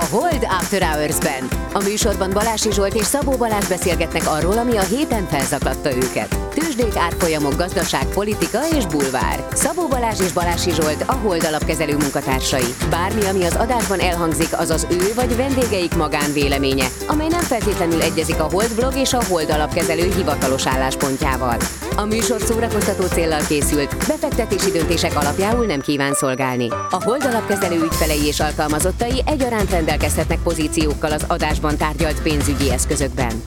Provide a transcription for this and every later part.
a Hold After Hours-ben. A műsorban Balási Zsolt és Szabó Balázs beszélgetnek arról, ami a héten felzakladta őket. Tőzsdék, árfolyamok, gazdaság, politika és bulvár. Szabó Balázs és Balási Zsolt a Hold alapkezelő munkatársai. Bármi, ami az adásban elhangzik, az az ő vagy vendégeik magánvéleménye, amely nem feltétlenül egyezik a Hold blog és a Hold alapkezelő hivatalos álláspontjával. A műsor szórakoztató céllal készült, befektetési döntések alapjául nem kíván szolgálni. A Hold alapkezelő ügyfelei és alkalmazottai egyaránt rendelkezhetnek pozíciókkal az adásban tárgyalt pénzügyi eszközökben.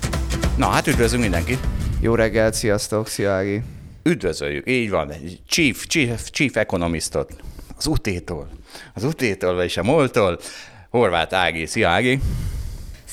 Na hát üdvözlünk mindenkit! Jó reggelt, sziasztok, szia Ági. Üdvözöljük, így van, chief, chief, chief economistot, az utétól, az utétól és a moltól, Horváth Ági, szia Ági!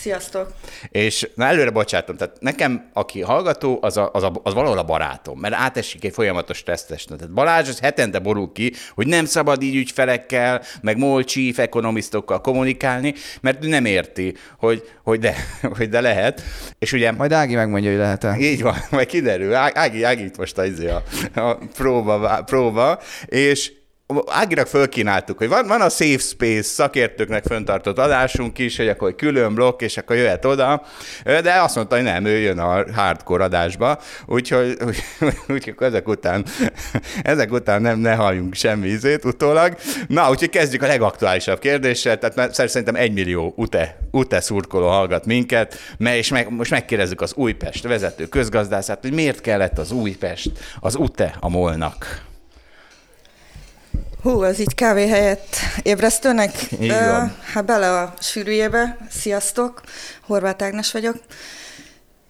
Sziasztok! És na előre bocsátom, tehát nekem, aki hallgató, az, a, az, a, az valahol a barátom, mert átesik egy folyamatos tesztesnek. Tehát Balázs az hetente borul ki, hogy nem szabad így ügyfelekkel, meg MOL chief ekonomisztokkal kommunikálni, mert nem érti, hogy, hogy, de, hogy de lehet. És ugye... Majd Ági megmondja, hogy lehet-e. Így van, majd kiderül. Ági, Ági itt most a, izé a, a próba, próba, és Ágirak fölkínáltuk, hogy van, van a Safe Space szakértőknek föntartott adásunk is, hogy akkor külön blokk, és akkor jöhet oda, de azt mondta, hogy nem, ő jön a hardcore adásba, úgyhogy, úgy, úgy, ezek után, ezek után nem, ne halljunk semmi ízét utólag. Na, úgyhogy kezdjük a legaktuálisabb kérdéssel, tehát mert szerintem egy millió UTE, UTE szurkoló hallgat minket, és meg, most megkérdezzük az Újpest vezető közgazdászát, hogy miért kellett az Újpest, az UTE a molnak. Hú, az így kávé helyett ébresztőnek. Így van. Uh, hát bele a sűrűjébe. Sziasztok, Horváth Ágnes vagyok.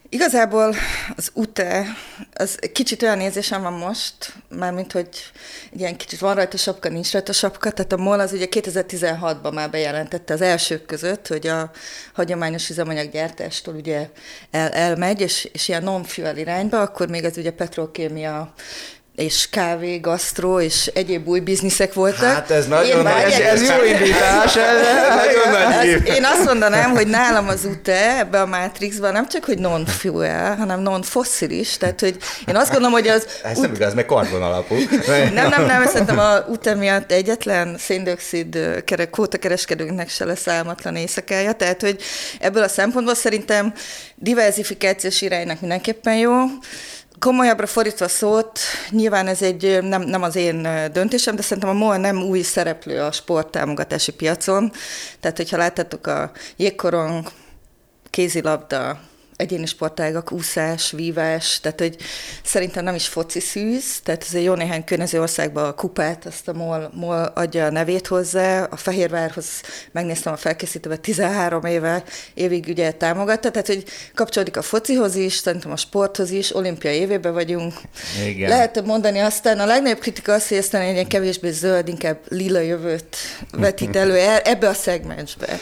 Igazából az UTE, az kicsit olyan érzésem van most, mármint, hogy ilyen kicsit van rajta sapka, nincs rajta sapka, tehát a MOL az ugye 2016-ban már bejelentette az elsők között, hogy a hagyományos üzemanyaggyártástól ugye el, elmegy, és, és ilyen non-fuel irányba, akkor még az ugye petrokémia és kávé, gasztró és egyéb új bizniszek voltak. Hát ez nagyon nagy, ez, ez jó indítás. Ez, nagyon nagy Én azt mondanám, hogy nálam az UTE ebbe a Matrixban nem csak, hogy non-fuel, hanem non-fosszilis, tehát hogy én azt gondolom, hogy az... Ez nem igaz, mert karbon alapú. Nem, nem, nem, szerintem a UTE miatt egyetlen széndiokszid kvóta kereskedőnknek se lesz álmatlan éjszakája, tehát hogy ebből a szempontból szerintem diversifikációs iránynak mindenképpen jó, Komolyabbra fordítva szót, nyilván ez egy nem, nem az én döntésem, de szerintem a MOL nem új szereplő a sporttámogatási piacon. Tehát, hogyha láttátok a jégkorong, kézilabda, egyéni sportágak, úszás, vívás, tehát hogy szerintem nem is foci szűz, tehát ez egy jó néhány környező országban a kupát, azt a MOL, MOL adja a nevét hozzá, a Fehérvárhoz megnéztem a felkészítőbe 13 éve, évig ugye támogatta, tehát hogy kapcsolódik a focihoz is, szerintem a sporthoz is, olimpiai évében vagyunk. Igen. Lehet mondani aztán, a legnagyobb kritika az, hogy aztán egy ilyen kevésbé zöld, inkább lila jövőt vetít elő e- ebbe a szegmensbe.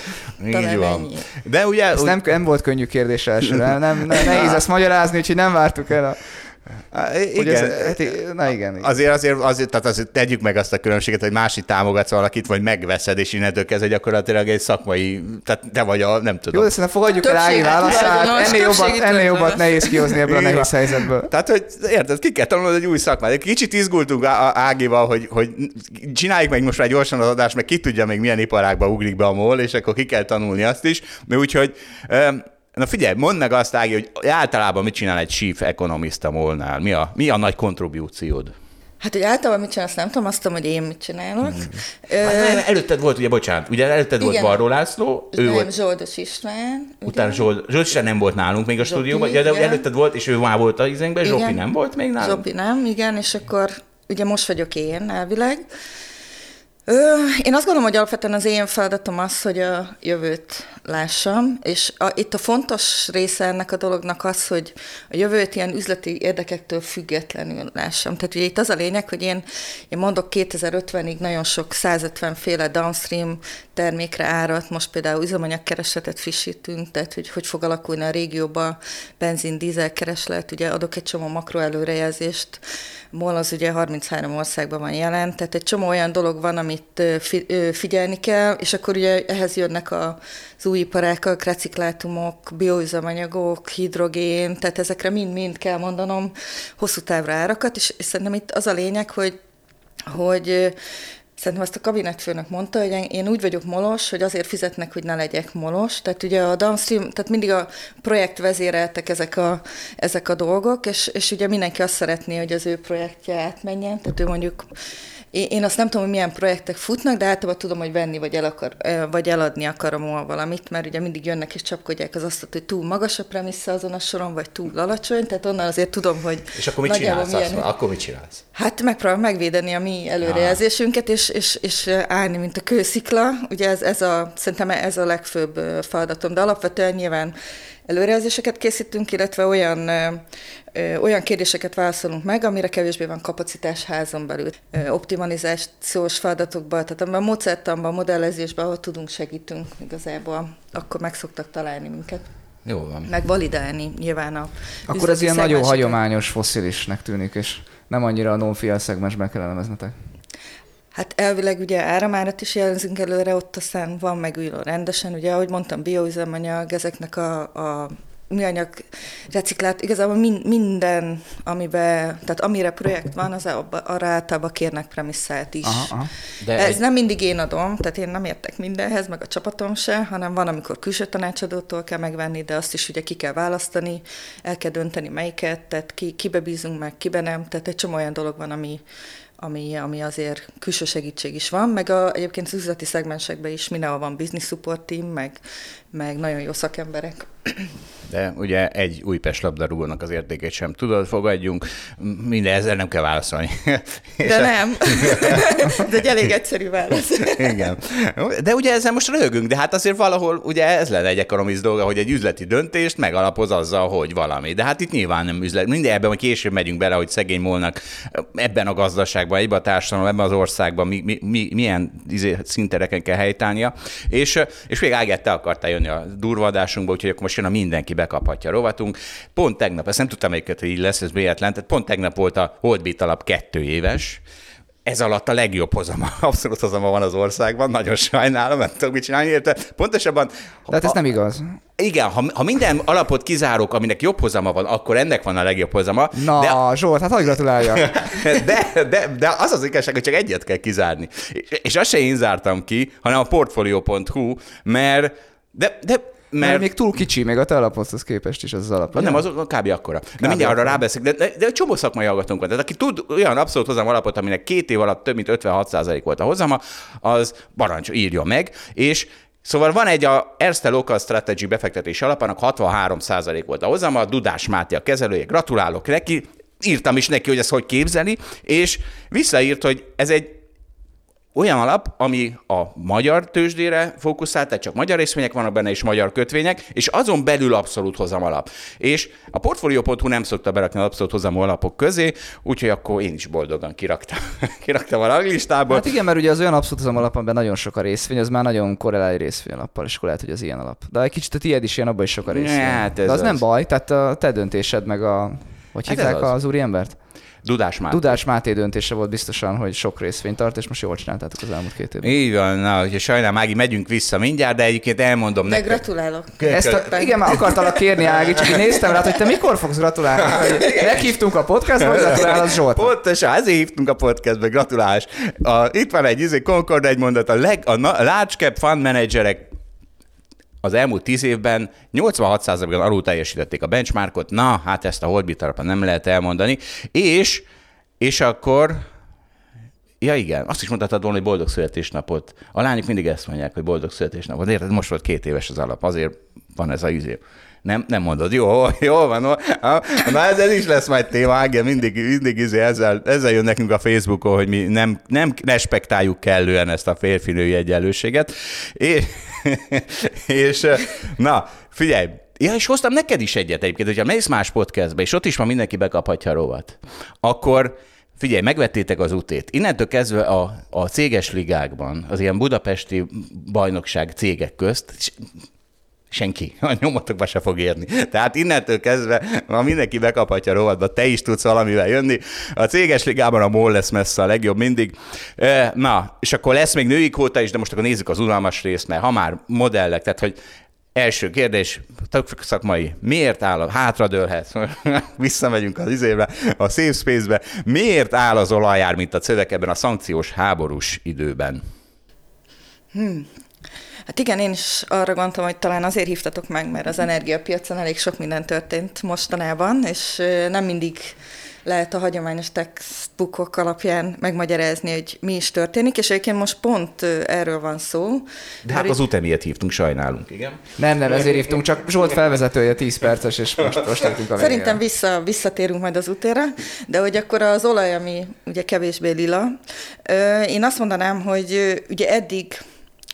Talán Így van. ennyi. De ugye... Ez nem, nem volt könnyű kérdés elsőre, nem, nem, nehéz ezt magyarázni, úgyhogy nem vártuk el a... Igen. ez, hát, na igen, igen. Azért, azért, azért, tehát azért tegyük meg azt a különbséget, hogy másik támogatsz valakit, vagy megveszed, és innentől kezdve gyakorlatilag egy szakmai, tehát te vagy a, nem Jó, tudom. de szerintem fogadjuk el Ági válaszát, ennél jobbat, ennél jobbat nehéz kihozni ebből a nehéz helyzetből. Tehát, hogy érted, ki kell tanulnod egy új szakmát. Egy kicsit izgultunk Ágival, hogy, hogy csináljuk meg most már gyorsan az adást, meg ki tudja még milyen iparágba ugrik be a MOL, és akkor ki kell tanulni azt is. Úgyhogy, na figyelj, mondd meg azt, Ági, hogy általában mit csinál egy chief economist a MOL-nál? Mi a, mi a nagy kontribúciód? Hát, hogy általában mit csinálsz, nem tudom, azt tudom, hogy én mit csinálok. Ö, Hát, nem, előtted volt, ugye, bocsánat, ugye előtted volt. Varró László, ő nem, volt, Zsoldos István. ugye? utána Zsolt, Zsolt sem nem volt nálunk még a Zsopi, stúdióban, ja, de igen. előtted volt, és ő már volt a izénkben, Zsopi nem volt még nálunk? Zsopi nem, igen, és akkor ugye most vagyok én elvileg. Én azt gondolom, hogy alapvetően az én feladatom az, hogy a jövőt lássam, és a, itt a fontos része ennek a dolognak az, hogy a jövőt ilyen üzleti érdekektől függetlenül lássam. Tehát ugye itt az a lényeg, hogy én, én mondok 2050-ig nagyon sok 150 féle downstream termékre árat, most például üzemanyagkeresletet frissítünk, tehát hogy hogy fog alakulni a régióba benzin, dízel kereslet, ugye adok egy csomó makro előrejelzést, MOL az ugye 33 országban van jelen, tehát egy csomó olyan dolog van, amit figyelni kell, és akkor ugye ehhez jönnek az új iparákak, reciklátumok, bioüzemanyagok, hidrogén, tehát ezekre mind-mind kell mondanom hosszú távra árakat, és, szerintem itt az a lényeg, hogy hogy Szerintem azt a kabinetfőnök mondta, hogy én úgy vagyok molos, hogy azért fizetnek, hogy ne legyek molos. Tehát ugye a downstream, tehát mindig a projekt vezéreltek ezek a, ezek a dolgok, és, és ugye mindenki azt szeretné, hogy az ő projektje átmenjen. Tehát ő mondjuk én azt nem tudom, hogy milyen projektek futnak, de általában tudom, hogy venni vagy, el akar, vagy eladni akarom valamit, mert ugye mindig jönnek és csapkodják az azt, hogy túl magas a premissza azon a soron, vagy túl alacsony, tehát onnan azért tudom, hogy És akkor mit csinálsz? Milyen... Akkor mit csinálsz? Hát megpróbálom megvédeni a mi előrejelzésünket, és, és, és állni, mint a kőszikla. Ugye ez, ez a, szerintem ez a legfőbb feladatom, de alapvetően nyilván előrejelzéseket készítünk, illetve olyan, ö, olyan kérdéseket válaszolunk meg, amire kevésbé van kapacitás házon belül. Ö, optimalizációs feladatokban, tehát a módszertanban, a modellezésben, ahol tudunk, segítünk igazából, akkor meg szoktak találni minket. Jó van. Meg validálni nyilván a Akkor ez ilyen nagyon hagyományos foszilisnek tűnik, és nem annyira a non-fiel szegmensben kell elemeznetek. Hát elvileg ugye áramárat is jelzünk előre, ott aztán van megújuló rendesen, ugye ahogy mondtam, bioüzemanyag, ezeknek a, a műanyag reciklált, igazából min, minden, amiben, tehát amire projekt van, az abba, arra általában kérnek premisszát is. Aha, aha. De Ez egy... nem mindig én adom, tehát én nem értek mindenhez, meg a csapatom se, hanem van, amikor külső tanácsadótól kell megvenni, de azt is ugye ki kell választani, el kell dönteni melyiket, tehát ki, kibe bízunk meg, kibe nem, tehát egy csomó olyan dolog van, ami, ami, ami azért külső segítség is van, meg a, egyébként az üzleti szegmensekben is mindenhol van business support team, meg, meg nagyon jó szakemberek. De ugye egy új Pest labdarúgónak az értékét sem tudod, fogadjunk, minden ezzel nem kell válaszolni. De nem. Ez egy elég egyszerű válasz. Igen. De ugye ezzel most röhögünk, de hát azért valahol ugye ez lenne egy ekonomisz dolga, hogy egy üzleti döntést megalapoz azzal, hogy valami. De hát itt nyilván nem üzlet. Minden ebben, hogy később megyünk bele, hogy szegény molnak ebben a gazdaságban, ebben a társadalomban, ebben az országban mi, mi, mi, milyen izé, szintereken kell helytálnia. És, és még Ágett, te akartál jönni a durvadásunkba, úgyhogy akkor most jön a mindenki bekaphatja rovatunk. Pont tegnap, ezt nem tudtam melyiket, hogy így lesz, ez véletlen, tehát pont tegnap volt a Holdbeat alap kettő éves, ez alatt a legjobb hozama, abszolút hozama van az országban, nagyon sajnálom, nem tudok mit csinálni érte. Pontosabban... De hát ez nem igaz. Igen, ha, ha minden alapot kizárok, aminek jobb hozama van, akkor ennek van a legjobb hozama. Na, de, Zsolt, hát hogy gratuláljak. De, de, de az az igazság, hogy csak egyet kell kizárni. És azt se én zártam ki, hanem a portfolio.hu, mert de, de mert... mert még túl kicsi, még a te alapodhoz képest is az, az alap. Nem, az kb. akkora. Kb. De mindjárt arra rábeszek, de, de, de csomó szakmai hallgatónk van. Tehát aki tud olyan abszolút hozam alapot, aminek két év alatt több mint 56% volt a hozama, az barancs írja meg, és Szóval van egy a Erste Local Strategy befektetés alapának 63% volt a hozama, Dudás Máté a kezelője, gratulálok neki, írtam is neki, hogy ezt hogy képzeli, és visszaírt, hogy ez egy olyan alap, ami a magyar tőzsdére fókuszál, tehát csak magyar részvények vannak benne, és magyar kötvények, és azon belül abszolút hozam alap. És a Portfolio.hu nem szokta berakni az abszolút hozam alapok közé, úgyhogy akkor én is boldogan kiraktam, kiraktam a ranglistából. Hát igen, mert ugye az olyan abszolút hozam alap, amiben nagyon sok a részvény, az már nagyon korrelál egy részvény alappal, és akkor lehet, hogy az ilyen alap. De egy kicsit a tiéd is ilyen, abban is sok a részvény. Hát De az, az, nem baj, tehát a te döntésed meg a... Hogy hát hívták az. az úri embert? Dudás Máté. Dudás Máté döntése volt biztosan, hogy sok részvényt tart, és most jól csináltátok az elmúlt két évben. Így van, na, hogy sajnálom, Ági, megyünk vissza mindjárt, de egyébként elmondom de neked. gratulálok. Ezt a, igen, már akartalak kérni, Ági, csak én néztem rá, hogy te mikor fogsz gratulálni. Meghívtunk a podcastba, gratulál az Zsolt. Pontosan, ezért hívtunk a podcastba, gratulálás. A, itt van egy izé, Concord egy mondat, a, leg, a, a large cap fund managerek az elmúlt tíz évben 86%-ban alul teljesítették a benchmarkot, na, hát ezt a Holdbit nem lehet elmondani, és, és akkor Ja igen, azt is mondhatod volna, hogy boldog születésnapot. A lányok mindig ezt mondják, hogy boldog születésnapot. Érted, most volt két éves az alap, azért van ez a izé. Nem, nem mondod, jó, jó van, na ez, ez is lesz majd téma, Ágia, mindig, mindig izé ezzel, ezzel jön nekünk a Facebookon, hogy mi nem, nem respektáljuk kellően ezt a férfinői egyenlőséget. És, és na, figyelj, Ja, és hoztam neked is egyet egyébként, hogyha mész más podcastbe, és ott is ma mindenki bekaphatja a rovat, akkor Figyelj, megvettétek az utét. Innentől kezdve a, a céges ligákban, az ilyen budapesti bajnokság cégek közt, senki a nyomotokba se fog érni. Tehát innentől kezdve, ha mindenki bekaphatja a rovatba, te is tudsz valamivel jönni. A céges ligában a MOL lesz messze a legjobb mindig. Na, és akkor lesz még női kóta is, de most akkor nézzük az unalmas részt, mert ha már modellek, tehát hogy Első kérdés, szakmai. Miért áll, hátradőlhet, visszamegyünk az izébe, a safe space-be, miért áll az olajár, mint a cövek ebben a szankciós háborús időben? Hmm. Hát igen, én is arra gondoltam, hogy talán azért hívtatok meg, mert az energiapiacon elég sok minden történt mostanában, és nem mindig lehet a hagyományos textbookok alapján megmagyarázni, hogy mi is történik, és egyébként most pont erről van szó. De hát az utemiért hívtunk, sajnálunk, igen. Nem, nem, ezért hívtunk, csak Zsolt felvezetője 10 perces, és most, most a végére. Szerintem vissza, visszatérünk majd az utére, de hogy akkor az olaj, ami ugye kevésbé lila, én azt mondanám, hogy ugye eddig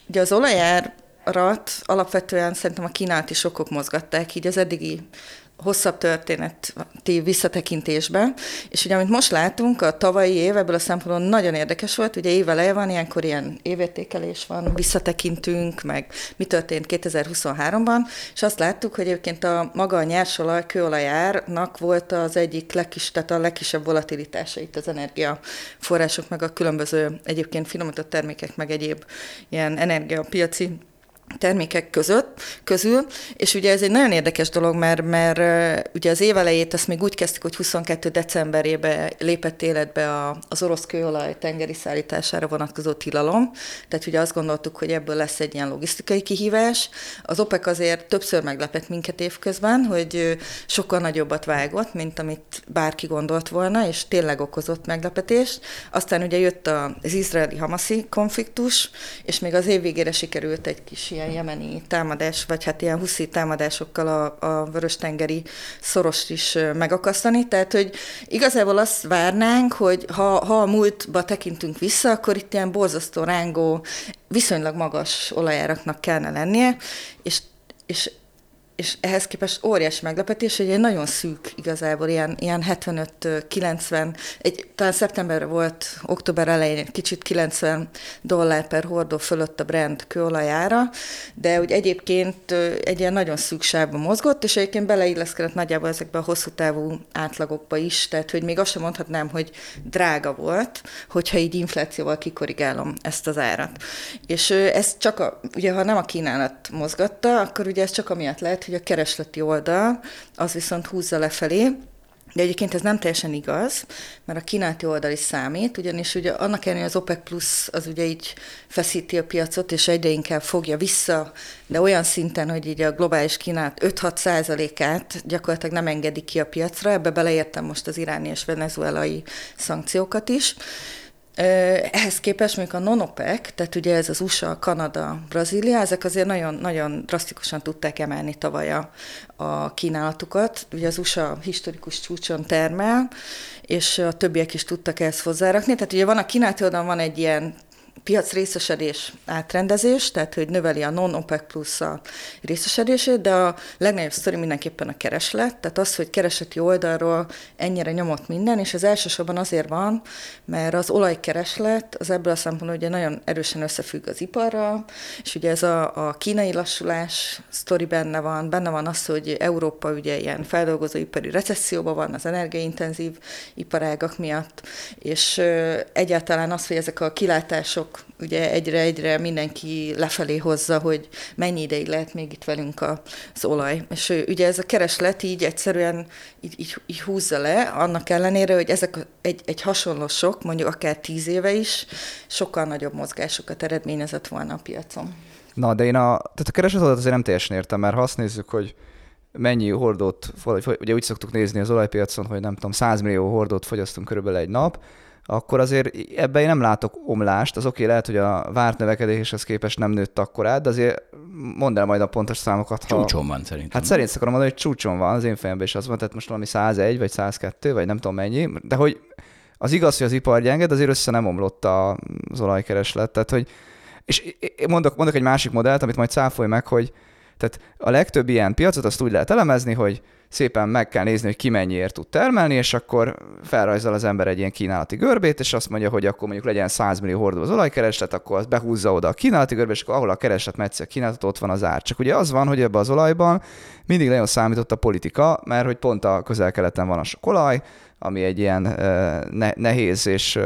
ugye az olajárat alapvetően szerintem a kínálati sokok mozgatták, így az eddigi hosszabb történeti visszatekintésbe, és ugye amit most látunk, a tavalyi év ebből a szempontból nagyon érdekes volt, ugye éveleje van, ilyenkor ilyen évértékelés van, visszatekintünk, meg mi történt 2023-ban, és azt láttuk, hogy egyébként a maga a nyersolaj, kőolajárnak volt az egyik legkis, tehát a legkisebb volatilitása itt az energiaforrások, meg a különböző egyébként finomított termékek, meg egyéb ilyen energiapiaci termékek között, közül, és ugye ez egy nagyon érdekes dolog, mert, mert ugye az évelejét ezt még úgy kezdtük, hogy 22. decemberébe lépett életbe a, az orosz kőolaj tengeri szállítására vonatkozó tilalom, tehát ugye azt gondoltuk, hogy ebből lesz egy ilyen logisztikai kihívás. Az OPEC azért többször meglepett minket évközben, hogy sokkal nagyobbat vágott, mint amit bárki gondolt volna, és tényleg okozott meglepetést. Aztán ugye jött az izraeli-hamaszi konfliktus, és még az év végére sikerült egy kis ilyen jemeni támadás, vagy hát ilyen huszi támadásokkal a, a vörös-tengeri szorost is megakasztani. Tehát, hogy igazából azt várnánk, hogy ha, ha a múltba tekintünk vissza, akkor itt ilyen borzasztó rángó, viszonylag magas olajáraknak kellene lennie, és és és ehhez képest óriási meglepetés, hogy egy nagyon szűk igazából, ilyen, ilyen 75-90, egy, talán szeptemberre volt, október elején egy kicsit 90 dollár per hordó fölött a brand kőolajára, de úgy egyébként egy ilyen nagyon szűk sávban mozgott, és egyébként beleilleszkedett nagyjából ezekbe a hosszú távú átlagokba is, tehát hogy még azt sem mondhatnám, hogy drága volt, hogyha így inflációval kikorrigálom ezt az árat. És ez csak, a, ugye ha nem a kínálat mozgatta, akkor ugye ez csak amiatt lehet, hogy a keresleti oldal az viszont húzza lefelé, de egyébként ez nem teljesen igaz, mert a kínálati oldal is számít, ugyanis ugye annak ellenére az OPEC Plus az ugye így feszíti a piacot, és egyre inkább fogja vissza, de olyan szinten, hogy így a globális kínálat 5-6 százalékát gyakorlatilag nem engedi ki a piacra, ebbe beleértem most az iráni és venezuelai szankciókat is, ehhez képest mondjuk a non-OPEC, tehát ugye ez az USA, Kanada, Brazília, ezek azért nagyon, nagyon drasztikusan tudták emelni tavaly a, a kínálatukat. Ugye az USA historikus csúcson termel, és a többiek is tudtak ezt hozzárakni. Tehát ugye van a kínálati oldalon van egy ilyen piac részesedés átrendezés, tehát hogy növeli a non-OPEC plusz a részesedését, de a legnagyobb sztori mindenképpen a kereslet, tehát az, hogy keresleti oldalról ennyire nyomott minden, és ez elsősorban azért van, mert az olajkereslet az ebből a szempontból ugye nagyon erősen összefügg az iparral, és ugye ez a, a kínai lassulás sztori benne van, benne van az, hogy Európa ugye ilyen feldolgozóipari recesszióban van az energiaintenzív iparágak miatt, és egyáltalán az, hogy ezek a kilátások ugye egyre-egyre mindenki lefelé hozza, hogy mennyi ideig lehet még itt velünk az olaj. És ugye ez a kereslet így egyszerűen így, így, így húzza le, annak ellenére, hogy ezek egy, egy hasonló sok, mondjuk akár tíz éve is, sokkal nagyobb mozgásokat eredményezett volna a piacon. Na, de én a, tehát a keresletet azért nem teljesen értem, mert ha azt nézzük, hogy mennyi hordót, ugye úgy szoktuk nézni az olajpiacon, hogy nem tudom, 100 millió hordót fogyasztunk körülbelül egy nap, akkor azért ebben én nem látok omlást. Az oké, okay, lehet, hogy a várt növekedéshez képest nem nőtt akkor át, de azért mondd el majd a pontos számokat. Ha... Csúcson van szerintem. Hát szerint akarom mondani, hogy csúcson van, az én fejemben is az van, tehát most valami 101 vagy 102, vagy nem tudom mennyi, de hogy az igaz, hogy az ipar gyenged, azért össze nem omlott az olajkereslet. Tehát, hogy, és mondok, mondok egy másik modellt, amit majd cáfolj meg, hogy tehát a legtöbb ilyen piacot azt úgy lehet elemezni, hogy szépen meg kell nézni, hogy ki mennyiért tud termelni, és akkor felrajzol az ember egy ilyen kínálati görbét, és azt mondja, hogy akkor mondjuk legyen 100 millió hordó az olajkereslet, akkor azt behúzza oda a kínálati görbét, és akkor ahol a kereslet megy a kínálatot, ott van az ár. Csak ugye az van, hogy ebbe az olajban mindig nagyon számított a politika, mert hogy pont a közel-keleten van a sok olaj, ami egy ilyen nehéz és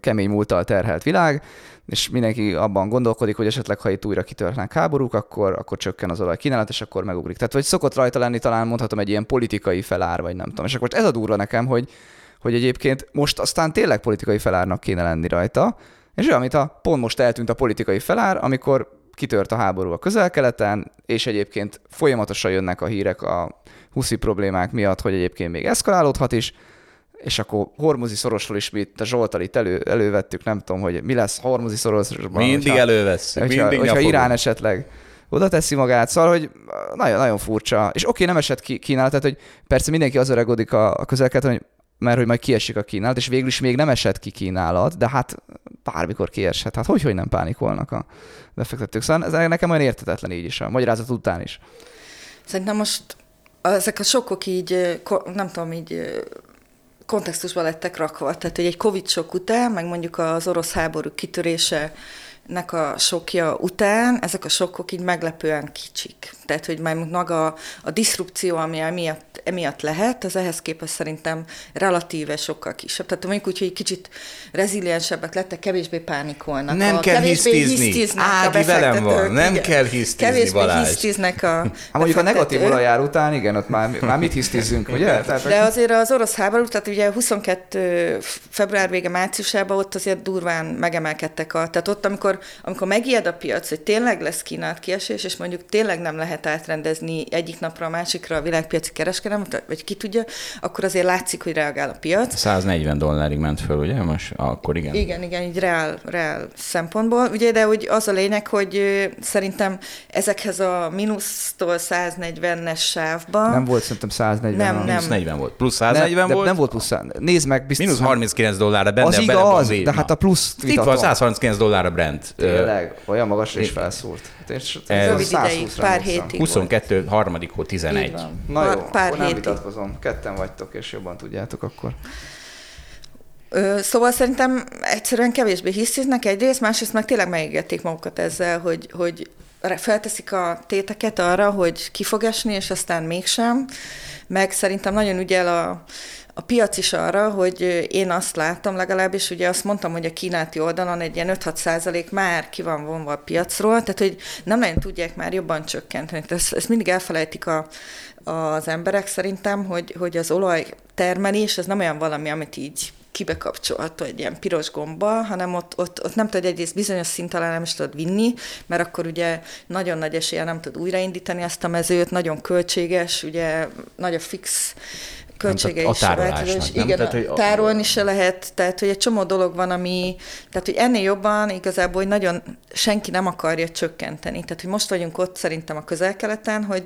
kemény múltal terhelt világ, és mindenki abban gondolkodik, hogy esetleg ha itt újra kitörnek háborúk, akkor, akkor csökken az olaj kínálat, és akkor megugrik. Tehát, hogy szokott rajta lenni, talán mondhatom egy ilyen politikai felár, vagy nem tudom. És akkor ez a durva nekem, hogy, hogy egyébként most aztán tényleg politikai felárnak kéne lenni rajta, és olyan, mint a pont most eltűnt a politikai felár, amikor kitört a háború a közel-keleten, és egyébként folyamatosan jönnek a hírek a huszi problémák miatt, hogy egyébként még eszkalálódhat is, és akkor Hormuzi szorosról is mi itt a Zsoltal itt elő, elővettük, nem tudom, hogy mi lesz Hormuzi szorosról. Mindig hogyha, mindig hogyha Irán esetleg oda teszi magát, szóval, hogy nagyon, nagyon furcsa. És oké, okay, nem esett ki kínál, tehát, hogy persze mindenki az öregodik a, a közelket, hogy mert hogy majd kiesik a kínálat, és végül is még nem esett ki kínálat, de hát bármikor kieshet. Hát hogy, hogy nem pánikolnak a befektetők. Szóval ez nekem olyan értetetlen így is, a magyarázat után is. Szerintem most ezek a sokok így, nem tudom, így kontextusba lettek rakva. Tehát, hogy egy Covid sok után, meg mondjuk az orosz háború kitörése nek a sokja után ezek a sokkok így meglepően kicsik. Tehát, hogy már maga a diszrupció, ami emiatt, emiatt lehet, az ehhez képest szerintem relatíve sokkal kisebb. Tehát mondjuk úgy, hogy kicsit reziliensebbek lettek, kevésbé pánikolnak. Nem a, kell hisztizni. Ági velem van, nem igen. kell hisztizni, Kevésbé Balázs. hisztiznek a hát mondjuk a negatív olajár után, igen, ott már, már mit hisztizzünk, ugye? Tehát, De azért az orosz háború, tehát ugye 22 február vége, márciusában ott azért durván megemelkedtek a, tehát ott, amikor, amikor megijed a piac, hogy tényleg lesz kínált kiesés, és mondjuk tényleg nem lehet lehet átrendezni egyik napra a másikra a világpiaci kereskedelmet, vagy ki tudja, akkor azért látszik, hogy reagál a piac. 140 dollárig ment föl, ugye? Most akkor igen. Igen, igen, így reál, reál szempontból. Ugye, de hogy az a lényeg, hogy szerintem ezekhez a mínusztól 140-es sávban... Nem volt szerintem 140. Nem, nem. Mínusz 40 volt. Plusz 140 ne, volt? Nem volt plusz 100. Nézd meg, biztos. Mínusz 39 dollárra benne. Az igaz, az de hát a plusz... Itt van 139 dollárra Brent. Tényleg, olyan magasra is felszúrt. És ez Rövid ideig, pár hétig 22, volt. harmadik hó 11. Na jó, pár akkor nem vitatkozom. Ketten vagytok, és jobban tudjátok akkor. Szóval szerintem egyszerűen kevésbé hisztiznek egyrészt, másrészt meg tényleg megégették magukat ezzel, hogy, hogy felteszik a téteket arra, hogy ki fog esni, és aztán mégsem. Meg szerintem nagyon ügyel a a piac is arra, hogy én azt látom legalábbis, ugye azt mondtam, hogy a kínálati oldalon egy ilyen 5-6 százalék már ki van vonva a piacról, tehát hogy nem nagyon tudják már jobban csökkenteni. Ezt, ezt mindig elfelejtik a, az emberek szerintem, hogy, hogy az olaj termelés, ez nem olyan valami, amit így kibekapcsolható egy ilyen piros gomba, hanem ott, ott, ott nem tudod egyrészt bizonyos szint alá nem is tudod vinni, mert akkor ugye nagyon nagy esélye nem tud újraindítani ezt a mezőt, nagyon költséges, ugye nagy a fix költségei is változás. Igen, tehát, hogy tárolni se lehet, tehát hogy egy csomó dolog van, ami, tehát hogy ennél jobban igazából hogy nagyon senki nem akarja csökkenteni. Tehát, hogy most vagyunk ott szerintem a közel-keleten, hogy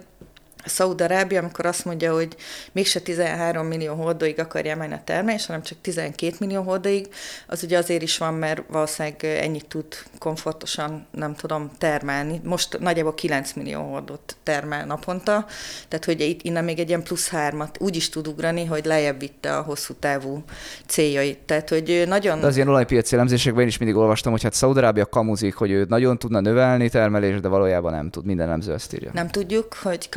Szaúd-Arábia, amikor azt mondja, hogy mégse 13 millió hordóig akarja emelni a termelés, hanem csak 12 millió hordóig, az ugye azért is van, mert valószínűleg ennyit tud komfortosan, nem tudom, termelni. Most nagyjából 9 millió hordót termel naponta, tehát hogy itt innen még egy ilyen plusz hármat úgy is tud ugrani, hogy lejjebb vitte a hosszú távú céljait. Tehát, hogy nagyon... De az ilyen olajpiaci elemzésekben én is mindig olvastam, hogy hát Szaudarábia kamuzik, hogy ő nagyon tudna növelni termelést, de valójában nem tud. Minden elemző ezt írja. Nem tudjuk, hogy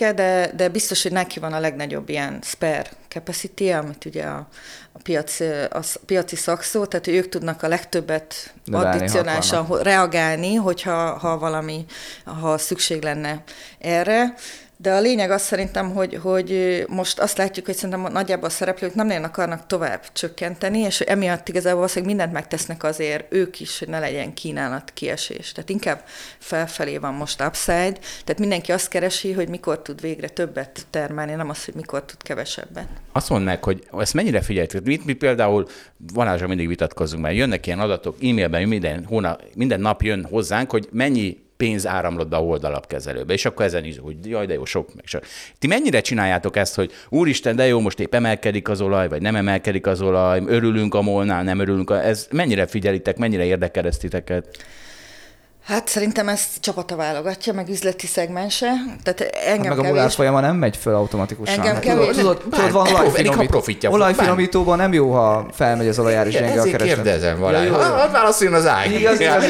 kamuzik-e, de, de biztos, hogy neki van a legnagyobb ilyen spare capacity, amit ugye a, a, piac, a piaci szakszó, tehát ők tudnak a legtöbbet addicionálisan reagálni, hogyha ha valami, ha szükség lenne erre. De a lényeg az szerintem, hogy, hogy most azt látjuk, hogy szerintem nagyjából a szereplők nem nagyon akarnak tovább csökkenteni, és emiatt igazából valószínűleg mindent megtesznek azért ők is, hogy ne legyen kínálat kiesés. Tehát inkább felfelé van most upside, tehát mindenki azt keresi, hogy mikor tud végre többet termelni, nem az, hogy mikor tud kevesebbet. Azt mondják, hogy ezt mennyire figyeljük. Mi, mi például Valázsra mindig vitatkozunk, mert jönnek ilyen adatok, e-mailben minden, hónap, minden nap jön hozzánk, hogy mennyi pénz áramlott a holdalapkezelőbe, és akkor ezen is, hogy jaj, de jó, sok meg sok. Ti mennyire csináljátok ezt, hogy úristen, de jó, most épp emelkedik az olaj, vagy nem emelkedik az olaj, örülünk a molnál, nem örülünk, a... ez mennyire figyelitek, mennyire érdekel? Hát szerintem ezt csapata válogatja, meg üzleti szegmense. Tehát engem hát meg a mulás folyama nem megy föl automatikusan. Engem hát, kevés. Tudod, tudod, van olajfinomító. Olajfinomítóban nem jó, ha felmegy az olajár és gyenge a kereslet. kérdezem valami. Ja, Hadd válaszoljon az ág. Igaz, igaz,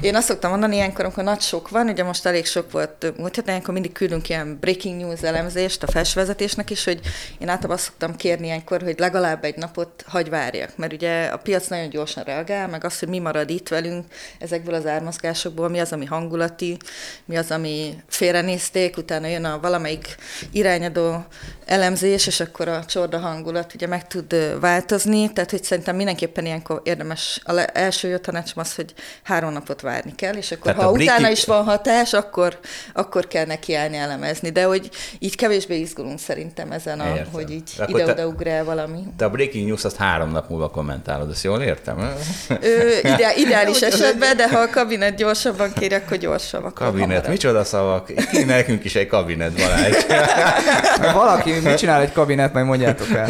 Én azt szoktam mondani ilyenkor, amikor nagy sok van, ugye most elég sok volt múlt héten, ilyenkor mindig küldünk ilyen breaking news elemzést a felsvezetésnek is, hogy én általában azt szoktam kérni ilyenkor, hogy legalább egy napot hagy várjak, mert ugye a piac nagyon gyorsan reagál, meg az, hogy mi marad itt velünk ezekből az ármozgásokból, mi az, ami hangulati, mi az, ami félrenézték, utána jön a valamelyik irányadó elemzés, és akkor a csorda hangulat ugye meg tud változni, tehát hogy szerintem mindenképpen ilyenkor érdemes, a első jó tanácsom az, hogy három napot várni kell, és akkor tehát ha utána Briki... is van hatás, akkor, akkor kell nekiállni elemezni, de hogy így kevésbé izgulunk szerintem ezen, a, hogy így ide-oda ugrál valami. Te a breaking news azt három nap múlva kommentálod, ezt jól értem? Ö, ide, ideális esetben, de ha kabinet gyorsabban kéri, akkor gyorsabb. kabinet, hamarabb. micsoda szavak? Nekünk is egy kabinet, Balázs. Valaki mit csinál egy kabinet, majd mondjátok el.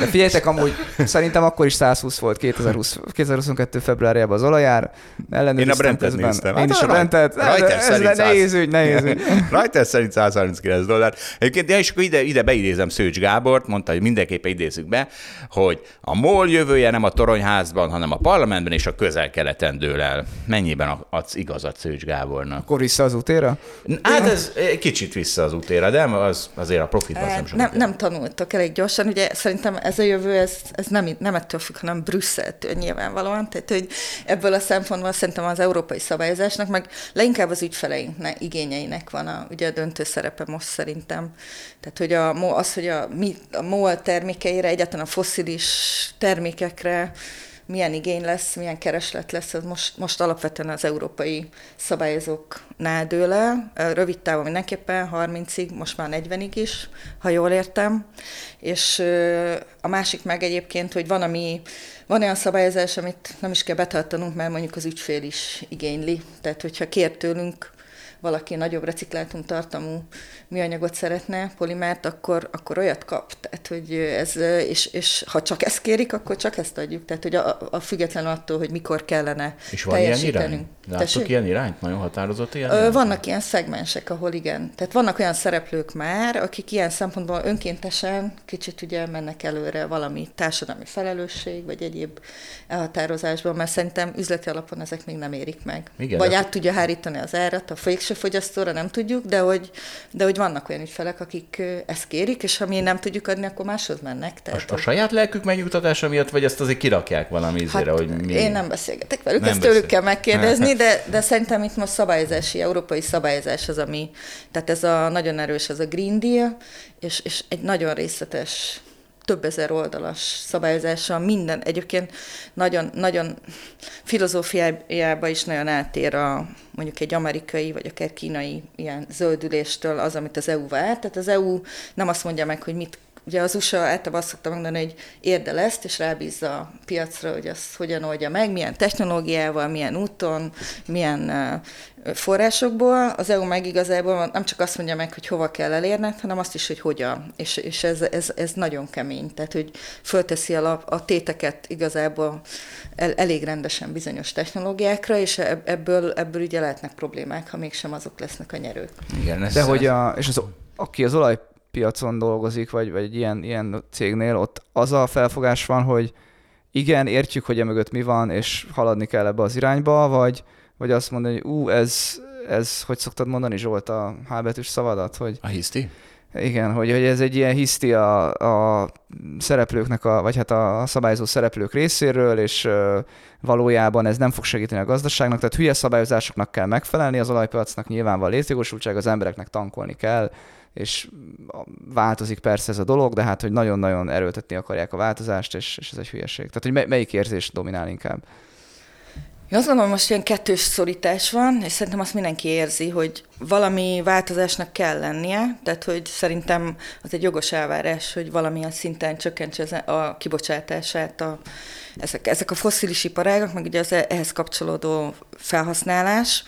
De figyeljetek, amúgy szerintem akkor is 120 volt 2020, 2022. februárjában az olajár. Én a Brentet néztem. Én is a Brentet. Szerint nehéz ügy, nehéz ügy. Reuters szerint 139 dollár. Egyébként, és akkor ide, ide beidézem Szőcs Gábort, mondta, hogy mindenképpen idézzük be, hogy a MOL jövője nem a toronyházban, hanem a parlamentben és a közel-keleten dől el. Mennyiben adsz igazat Szőcs Gábornak? Akkor vissza az útéra? Hát ez kicsit vissza az útéra, de az, azért a profit az nem nem, nem tanultok elég gyorsan. Ugye szerintem ez a jövő, ez, ez nem, nem ettől függ, hanem Brüsszeltől nyilvánvalóan. Tehát, hogy ebből a szempontból szerintem az európai szabályozásnak, meg leginkább az ügyfeleinknek, igényeinek van a, ugye a döntő szerepe most szerintem. Tehát, hogy a, az, hogy a, mi, a MOL termékeire, egyáltalán a foszilis termékekre, milyen igény lesz, milyen kereslet lesz, ez most, most alapvetően az európai szabályozóknál dől el. Rövid távon mindenképpen 30-ig, most már 40-ig is, ha jól értem. És a másik meg egyébként, hogy van, ami, van olyan szabályozás, amit nem is kell betartanunk, mert mondjuk az ügyfél is igényli. Tehát, hogyha kér tőlünk valaki nagyobb reciklátum tartalmú műanyagot szeretne, polimert, akkor, akkor olyat kap. Tehát, hogy ez, és, és ha csak ezt kérik, akkor csak ezt adjuk. Tehát, hogy a, a független attól, hogy mikor kellene És van ilyen irány? Láttok ilyen irányt? Nagyon határozott ilyen Ö, Vannak ilyen szegmensek, ahol igen. Tehát vannak olyan szereplők már, akik ilyen szempontból önkéntesen kicsit ugye mennek előre valami társadalmi felelősség, vagy egyéb elhatározásban, mert szerintem üzleti alapon ezek még nem érik meg. Igen, vagy át tudja hárítani az árat a végső fogyasztóra, nem tudjuk, de hogy, de hogy vannak olyan ügyfelek, akik ezt kérik, és ha mi nem tudjuk adni, akkor máshoz mennek. Tehát, a, a saját lelkük megnyugtatása miatt, vagy ezt azért kirakják valami ízére, hát, hogy mi... Én nem beszélgetek velük, nem ezt beszél. tőlük kell megkérdezni, de, de szerintem itt most szabályozási, európai szabályozás az, ami, tehát ez a nagyon erős, az a Green Deal, és, és egy nagyon részletes több ezer oldalas szabályozása, minden egyébként nagyon, nagyon filozófiájában is nagyon eltér a mondjuk egy amerikai vagy akár kínai ilyen zöldüléstől az, amit az EU vált. Tehát az EU nem azt mondja meg, hogy mit Ugye az USA általában azt szokta mondani, hogy érdel ezt, és rábízza a piacra, hogy azt hogyan oldja meg, milyen technológiával, milyen úton, milyen forrásokból. Az EU meg igazából nem csak azt mondja meg, hogy hova kell elérned, hanem azt is, hogy hogyan. És, és ez, ez, ez nagyon kemény. Tehát, hogy fölteszi a, a téteket igazából el, elég rendesen bizonyos technológiákra, és ebből, ebből ugye lehetnek problémák, ha mégsem azok lesznek a nyerők. Igen, De hogy a, és az, aki az olaj piacon dolgozik, vagy, vagy egy ilyen, ilyen cégnél, ott az a felfogás van, hogy igen, értjük, hogy emögött mi van, és haladni kell ebbe az irányba, vagy, vagy azt mondani, hogy ú, ez, ez, hogy szoktad mondani Zsolt a H betűs szavadat? Hogy, a hiszti? Igen, hogy, hogy ez egy ilyen hiszti a, a szereplőknek, a, vagy hát a szabályozó szereplők részéről, és valójában ez nem fog segíteni a gazdaságnak, tehát hülye szabályozásoknak kell megfelelni, az olajpiacnak nyilván van létjogosultság, az embereknek tankolni kell, és változik persze ez a dolog, de hát, hogy nagyon-nagyon erőltetni akarják a változást, és, és ez egy hülyeség. Tehát, hogy mely, melyik érzés dominál inkább? Én azt gondolom, most ilyen kettős szorítás van, és szerintem azt mindenki érzi, hogy valami változásnak kell lennie, tehát hogy szerintem az egy jogos elvárás, hogy valamilyen szinten csökkentse a kibocsátását a, ezek, ezek a fosszilis iparágak, meg ugye az ehhez kapcsolódó felhasználás,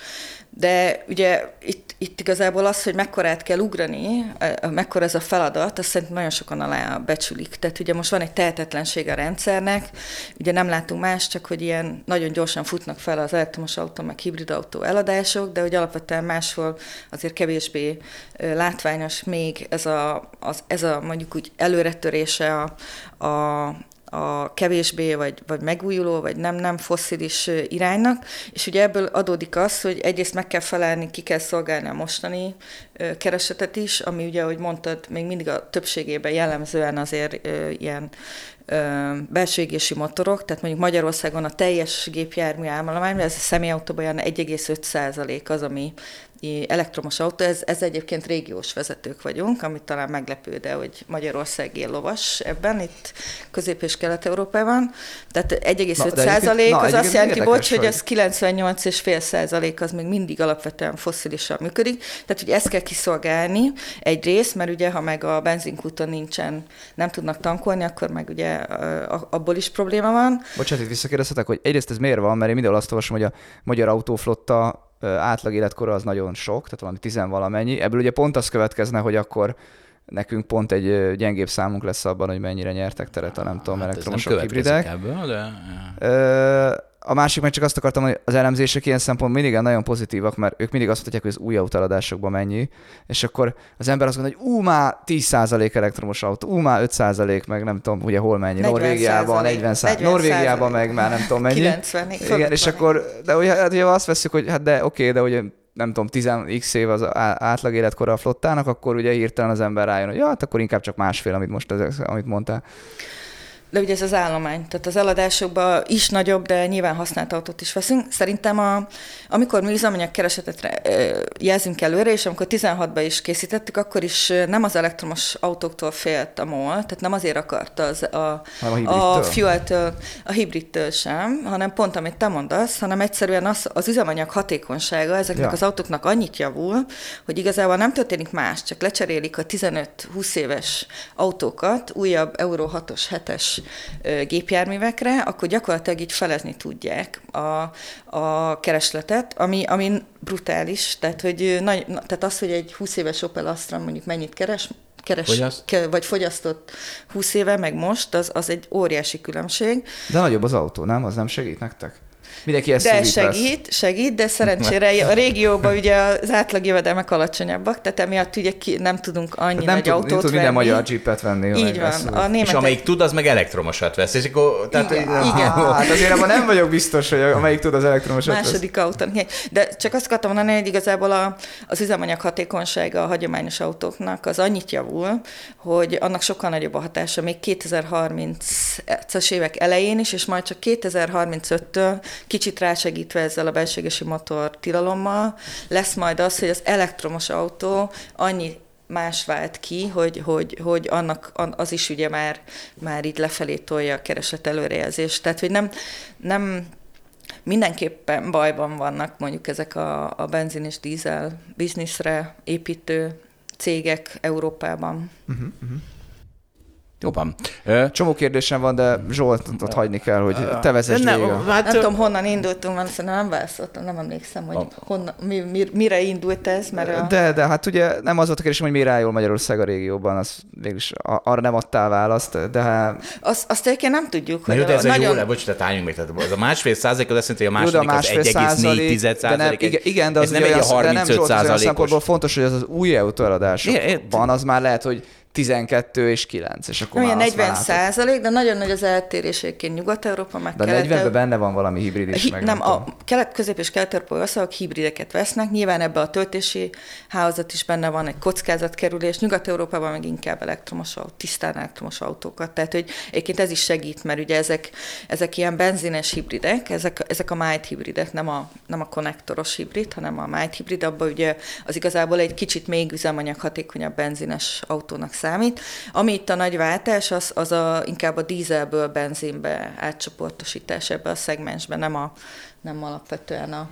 de ugye itt, itt igazából az, hogy mekkorát kell ugrani, mekkora ez a feladat, azt szerintem nagyon sokan alá becsülik. Tehát ugye most van egy tehetetlenség a rendszernek, ugye nem látunk más, csak hogy ilyen nagyon gyorsan futnak fel az elektromos autó, meg hibrid autó eladások, de hogy alapvetően máshol azért kevésbé látványos még ez a, az, ez a mondjuk úgy előretörése a, a, a kevésbé, vagy, vagy megújuló, vagy nem, nem fosszilis iránynak, és ugye ebből adódik az, hogy egyrészt meg kell felelni, ki kell szolgálni a mostani keresetet is, ami ugye, ahogy mondtad, még mindig a többségében jellemzően azért ilyen belső égési motorok, tehát mondjuk Magyarországon a teljes gépjármű állomány, ez a személyautóban olyan 1,5% az, ami elektromos autó, ez, ez egyébként régiós vezetők vagyunk, amit talán meglepő, de hogy Magyarország él lovas ebben, itt Közép- és Kelet-Európában. Tehát 1,5 százalék az azt jelenti, bocs, hogy az 98,5 százalék az még mindig alapvetően fosszilisan működik. Tehát, hogy ezt kell kiszolgálni egyrészt, mert ugye, ha meg a benzinkúton nincsen, nem tudnak tankolni, akkor meg ugye abból is probléma van. Bocsánat, itt visszakérdezhetek, hogy egyrészt ez miért van, mert én mindenhol azt olvasom, hogy a magyar autóflotta átlag életkora az nagyon sok, tehát valami tizenvalamennyi. Ebből ugye pont az következne, hogy akkor nekünk pont egy gyengébb számunk lesz abban, hogy mennyire nyertek teret a nem tudom, hát elektromosok, hibridek. Ebből, de... Ö, a másik meg csak azt akartam, hogy az elemzések ilyen szempont mindig nagyon pozitívak, mert ők mindig azt mondják, hogy az új autóeladásokban mennyi, és akkor az ember azt mondja, hogy ú, már 10% elektromos autó, ú, már 5% meg nem tudom, ugye hol mennyi, Norvégiában 40 40 Norvégiában meg már nem tudom mennyi. 90 Igen, és akkor, de ugye, hát, ugye azt veszük, hogy hát de oké, de ugye nem tudom, 10x év az átlag életkora a flottának, akkor ugye hirtelen az ember rájön, hogy ja, hát akkor inkább csak másfél, amit most amit mondtál de ugye ez az állomány, tehát az eladásokban is nagyobb, de nyilván használt autót is veszünk. Szerintem a, amikor mi üzemanyag keresetet jelzünk előre, és amikor 16-ban is készítettük, akkor is nem az elektromos autóktól félt a MOL, tehát nem azért akart az a, a, a fuel a hibridtől sem, hanem pont amit te mondasz, hanem egyszerűen az, az üzemanyag hatékonysága ezeknek ja. az autóknak annyit javul, hogy igazából nem történik más, csak lecserélik a 15-20 éves autókat újabb Euro 6-os, 7-es gépjárművekre, akkor gyakorlatilag így felezni tudják a, a keresletet, ami, ami brutális. Tehát, hogy nagy, tehát az, hogy egy 20 éves Opel Astra mondjuk mennyit keres, keres, Fogyaszt? ke, vagy fogyasztott 20 éve, meg most, az, az egy óriási különbség. De nagyobb az autó, nem? Az nem segít nektek? Mindenki ezt De segít, lesz. segít, de szerencsére a régióban ugye az átlag jövedelmek alacsonyabbak, tehát emiatt ugye ki, nem tudunk annyi nem nagy tud, autót nem tud minden magyar jeepet venni. Így van. A németek... És amelyik tud, az meg elektromosat vesz. És akkor, tehát, igen. igen. Hát azért abban nem vagyok biztos, hogy amelyik tud, az elektromosat Második autó. De csak azt akartam mondani, hogy igazából a, az üzemanyag hatékonysága a hagyományos autóknak az annyit javul, hogy annak sokkal nagyobb a hatása még 2030-as évek elején is, és majd csak 2035-től kicsit rásegítve ezzel a belségesi motor tilalommal, lesz majd az, hogy az elektromos autó annyi más vált ki, hogy, hogy, hogy annak az is ugye már, már így lefelé tolja a kereslet előrejelzést. Tehát, hogy nem, nem mindenképpen bajban vannak mondjuk ezek a, a benzin és dízel bizniszre építő cégek Európában. Uh-huh, uh-huh. Jó van. Csomó kérdésem van, de Zsoltot hagyni kell, hogy te vezess nem, végül. Hát, nem tudom, honnan indultunk, mert szerintem nem válaszoltam, nem emlékszem, hogy honnan, mi, mi, mire indult ez. Mert a... De, de hát ugye nem az volt a kérdésem, hogy miért jól Magyarország a régióban, az végülis arra nem adtál választ, de... Azt, azt egyébként nem tudjuk. Na hogy jó, de ez nagyon... a jó, bocs, tehát álljunk meg, tehát az a másfél százalék az azt jelenti, hogy a második jó, a az 1,4 százalék. Igen, igen, de az ez nem egy 35 százalékos. fontos, hogy az az új autóeladásokban az már lehet, hogy 12 és 9, és akkor Olyan 40 százalék, de nagyon nagy az eltérés egyébként Nyugat-Európa, meg De kelet 40-ben benne van valami hibrid is, hi, meg nem, nem a kelet, közép és kelet-európai országok hibrideket vesznek, nyilván ebbe a töltési hálózat is benne van, egy kockázatkerülés, Nyugat-Európában meg inkább elektromos autó, tisztán elektromos autókat, tehát hogy egyébként ez is segít, mert ugye ezek, ezek ilyen benzines hibridek, ezek, ezek a mild hibridek, nem a, nem a konnektoros hibrid, hanem a mild hibrid, abban ugye az igazából egy kicsit még üzemanyag hatékonyabb benzines autónak számít. Ami itt a nagy váltás, az, az a, inkább a dízelből benzinbe átcsoportosítás ebbe a szegmensbe, nem, a, nem alapvetően a,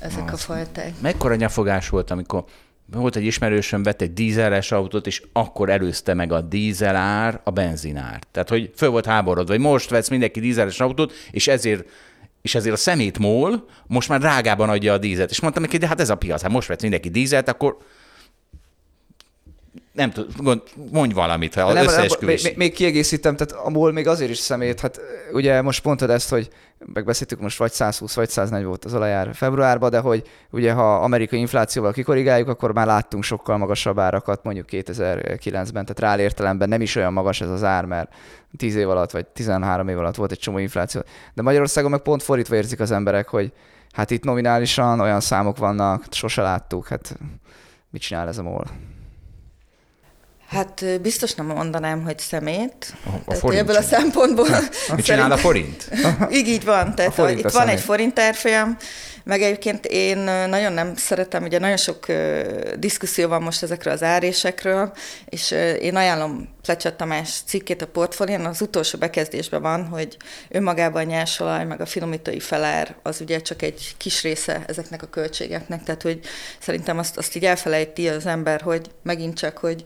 ezek az, a fajták. Mekkora nyafogás volt, amikor volt egy ismerősöm, vett egy dízeles autót, és akkor előzte meg a dízelár a benzinár. Tehát, hogy föl volt háborodva, hogy most vesz mindenki dízeles autót, és ezért és ezért a szemét mól most már drágában adja a dízet. És mondtam neki, de hát ez a piac, hát most vesz mindenki dízet, akkor nem tudom, mondj valamit, ha nem, nem, még, még kiegészítem, tehát a MOL még azért is szemét, hát ugye most mondtad ezt, hogy megbeszéltük most vagy 120 vagy 140 volt az olajár februárban, de hogy ugye ha amerikai inflációval kikorrigáljuk, akkor már láttunk sokkal magasabb árakat mondjuk 2009-ben, tehát reál értelemben nem is olyan magas ez az ár, mert 10 év alatt vagy 13 év alatt volt egy csomó infláció. De Magyarországon meg pont fordítva érzik az emberek, hogy hát itt nominálisan olyan számok vannak, sose láttuk, hát mit csinál ez a MOL? Hát biztos nem mondanám, hogy szemét. A, a forint ebből a szempontból... Mit csinál a forint? így, így van. Tehát a itt van egy forint árfolyam, meg egyébként én nagyon nem szeretem, ugye nagyon sok diszkuszió van most ezekről az árésekről, és én ajánlom Plecset Tamás cikkét a portfólión, az utolsó bekezdésben van, hogy önmagában a nyersolaj, meg a finomítói felár, az ugye csak egy kis része ezeknek a költségeknek, tehát hogy szerintem azt, azt így elfelejti az ember, hogy megint csak, hogy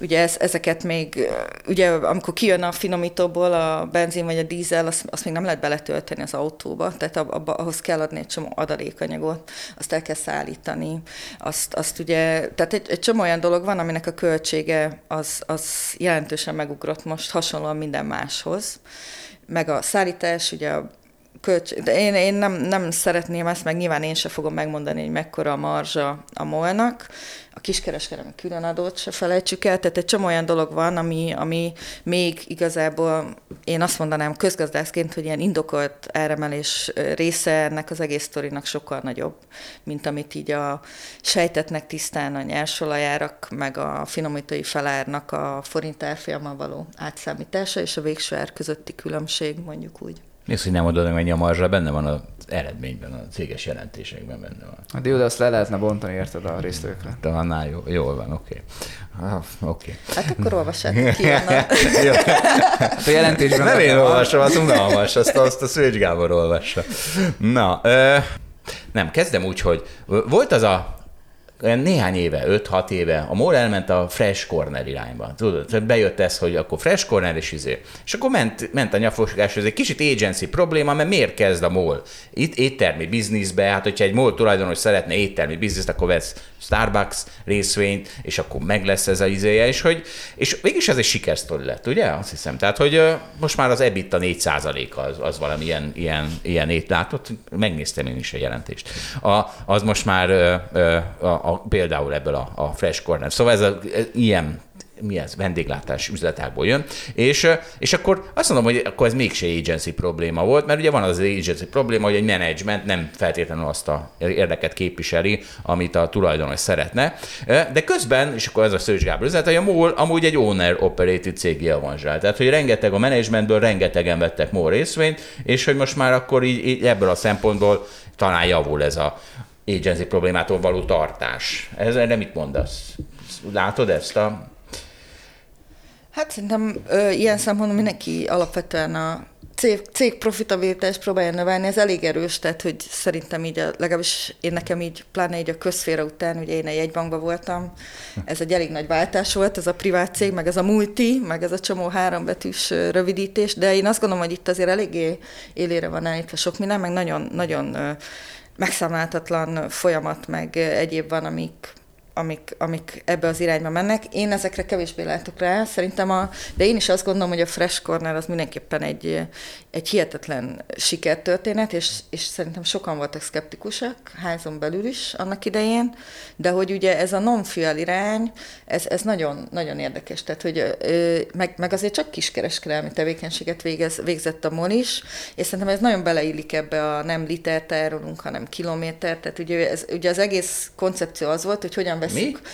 ugye ez, ezeket még, ugye amikor kijön a finomítóból a benzin vagy a dízel, azt, azt még nem lehet beletölteni az autóba, tehát abba, ahhoz kell adni egy csomó adalékanyagot, azt el kell szállítani, azt, azt ugye, tehát egy, egy csomó olyan dolog van, aminek a költsége az, az jelentősen megugrott most hasonlóan minden máshoz. Meg a szállítás, ugye a költség, de én, én nem, nem szeretném ezt, meg nyilván én se fogom megmondani, hogy mekkora a marzsa a molnak, a kiskereskedelmi különadót se felejtsük el, tehát egy csomó olyan dolog van, ami, ami még igazából én azt mondanám közgazdászként, hogy ilyen indokolt áremelés része ennek az egész sztorinak sokkal nagyobb, mint amit így a sejtetnek tisztán a nyersolajárak, meg a finomítói felárnak a forint árfolyammal való átszámítása és a végső ár közötti különbség, mondjuk úgy. Az, hogy nem adod meg a marzsra, benne van az eredményben, a céges jelentésekben benne van. Hát jó, de azt le lehetne bontani, érted a résztvevőkre. De annál jó, jól van, oké. Okay. Ah, oké. Okay. Hát akkor olvassátok ki a jelentésben. Nem én olvasom, az unalmas, azt, azt a Szőcs Gábor olvassa. Na, ö, nem, kezdem úgy, hogy volt az a néhány éve, 5-6 éve a MOL elment a Fresh Corner irányba. Tudod, bejött ez, hogy akkor Fresh Corner és izé. És akkor ment, ment a nyafogás, ez egy kicsit agency probléma, mert miért kezd a MOL? Itt éttermi bizniszbe, hát hogyha egy MOL tulajdonos szeretne éttermi bizniszt, akkor vesz Starbucks részvényt, és akkor meg lesz ez a izéje, és hogy, és mégis ez egy sikersztori lett, ugye? Azt hiszem. Tehát, hogy most már az EBITDA 4 az, az valami ilyen, ilyen, ilyen étlátott, megnéztem én is a jelentést. A, az most már a, a, például ebből a, a Fresh Corner. Szóval ez, a, ilyen mi ez, vendéglátás üzletágból jön, és, és akkor azt mondom, hogy akkor ez mégse agency probléma volt, mert ugye van az agency probléma, hogy egy management nem feltétlenül azt a érdeket képviseli, amit a tulajdonos szeretne, de közben, és akkor ez a Szőcs Gábor üzlet, hogy a MOL amúgy egy owner-operated cégé avanzsál. Tehát, hogy rengeteg a managementből, rengetegen vettek MOL részvényt, és hogy most már akkor így, így ebből a szempontból talán javul ez a agency problémától való tartás. Ez erre mit mondasz? Látod ezt a Hát szerintem ö, ilyen szempontból mindenki alapvetően a cég, cég profitabilitást próbálja növelni, ez elég erős, tehát hogy szerintem így, a, legalábbis én nekem így, pláne így a közféra után, ugye én egy jegybankban voltam, ez egy elég nagy váltás volt, ez a privát cég, meg ez a multi, meg ez a csomó hárombetűs rövidítés, de én azt gondolom, hogy itt azért eléggé élére van állítva sok minden, meg nagyon, nagyon megszámláltatlan folyamat, meg egyéb van, amik amik, amik ebbe az irányba mennek. Én ezekre kevésbé látok rá, szerintem a, de én is azt gondolom, hogy a Fresh Corner az mindenképpen egy, egy hihetetlen sikertörténet, és, és szerintem sokan voltak szkeptikusak, házon belül is annak idején, de hogy ugye ez a non-fuel irány, ez, ez nagyon, nagyon érdekes, tehát hogy meg, meg azért csak kiskereskedelmi tevékenységet végez, végzett a MOL is, és szerintem ez nagyon beleillik ebbe a nem litert hanem kilométer, tehát ugye, ez, ugye az egész koncepció az volt, hogy hogyan veszünk. Mi?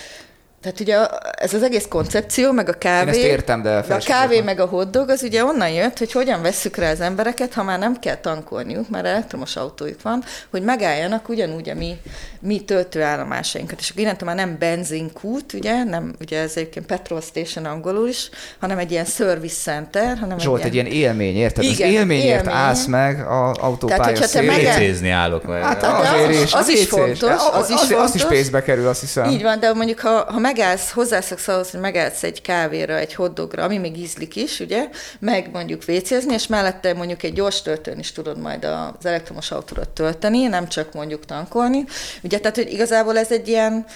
Tehát ugye ez az egész koncepció, meg a kávé, Én ezt értem, de, de a kávé meg a hotdog, az ugye onnan jött, hogy hogyan vesszük rá az embereket, ha már nem kell tankolniuk, mert elektromos autójuk van, hogy megálljanak ugyanúgy a mi, mi töltőállomásainkat. És akkor innentől már nem benzinkút, ugye, nem, ugye ez egyébként petrol station angolul is, hanem egy ilyen service center. Hanem Zsolt, egy, ilyen... egy ilyen élmény, érted? Igen, az élményért élmény. állsz meg a autópálya Tehát, szélén. Meg... állok meg. Hát, azért az, is, az, az, is fontos, az, az, is fontos. Az is pénzbe kerül, azt hiszem. Így van, de mondjuk ha, ha megállsz, hozzászoksz ahhoz, hogy megállsz egy kávéra, egy hotdogra, ami még ízlik is, ugye, meg mondjuk vécézni, és mellette mondjuk egy gyors töltőn is tudod majd az elektromos autóra tölteni, nem csak mondjuk tankolni. Ugye, tehát, hogy igazából ez egy ilyen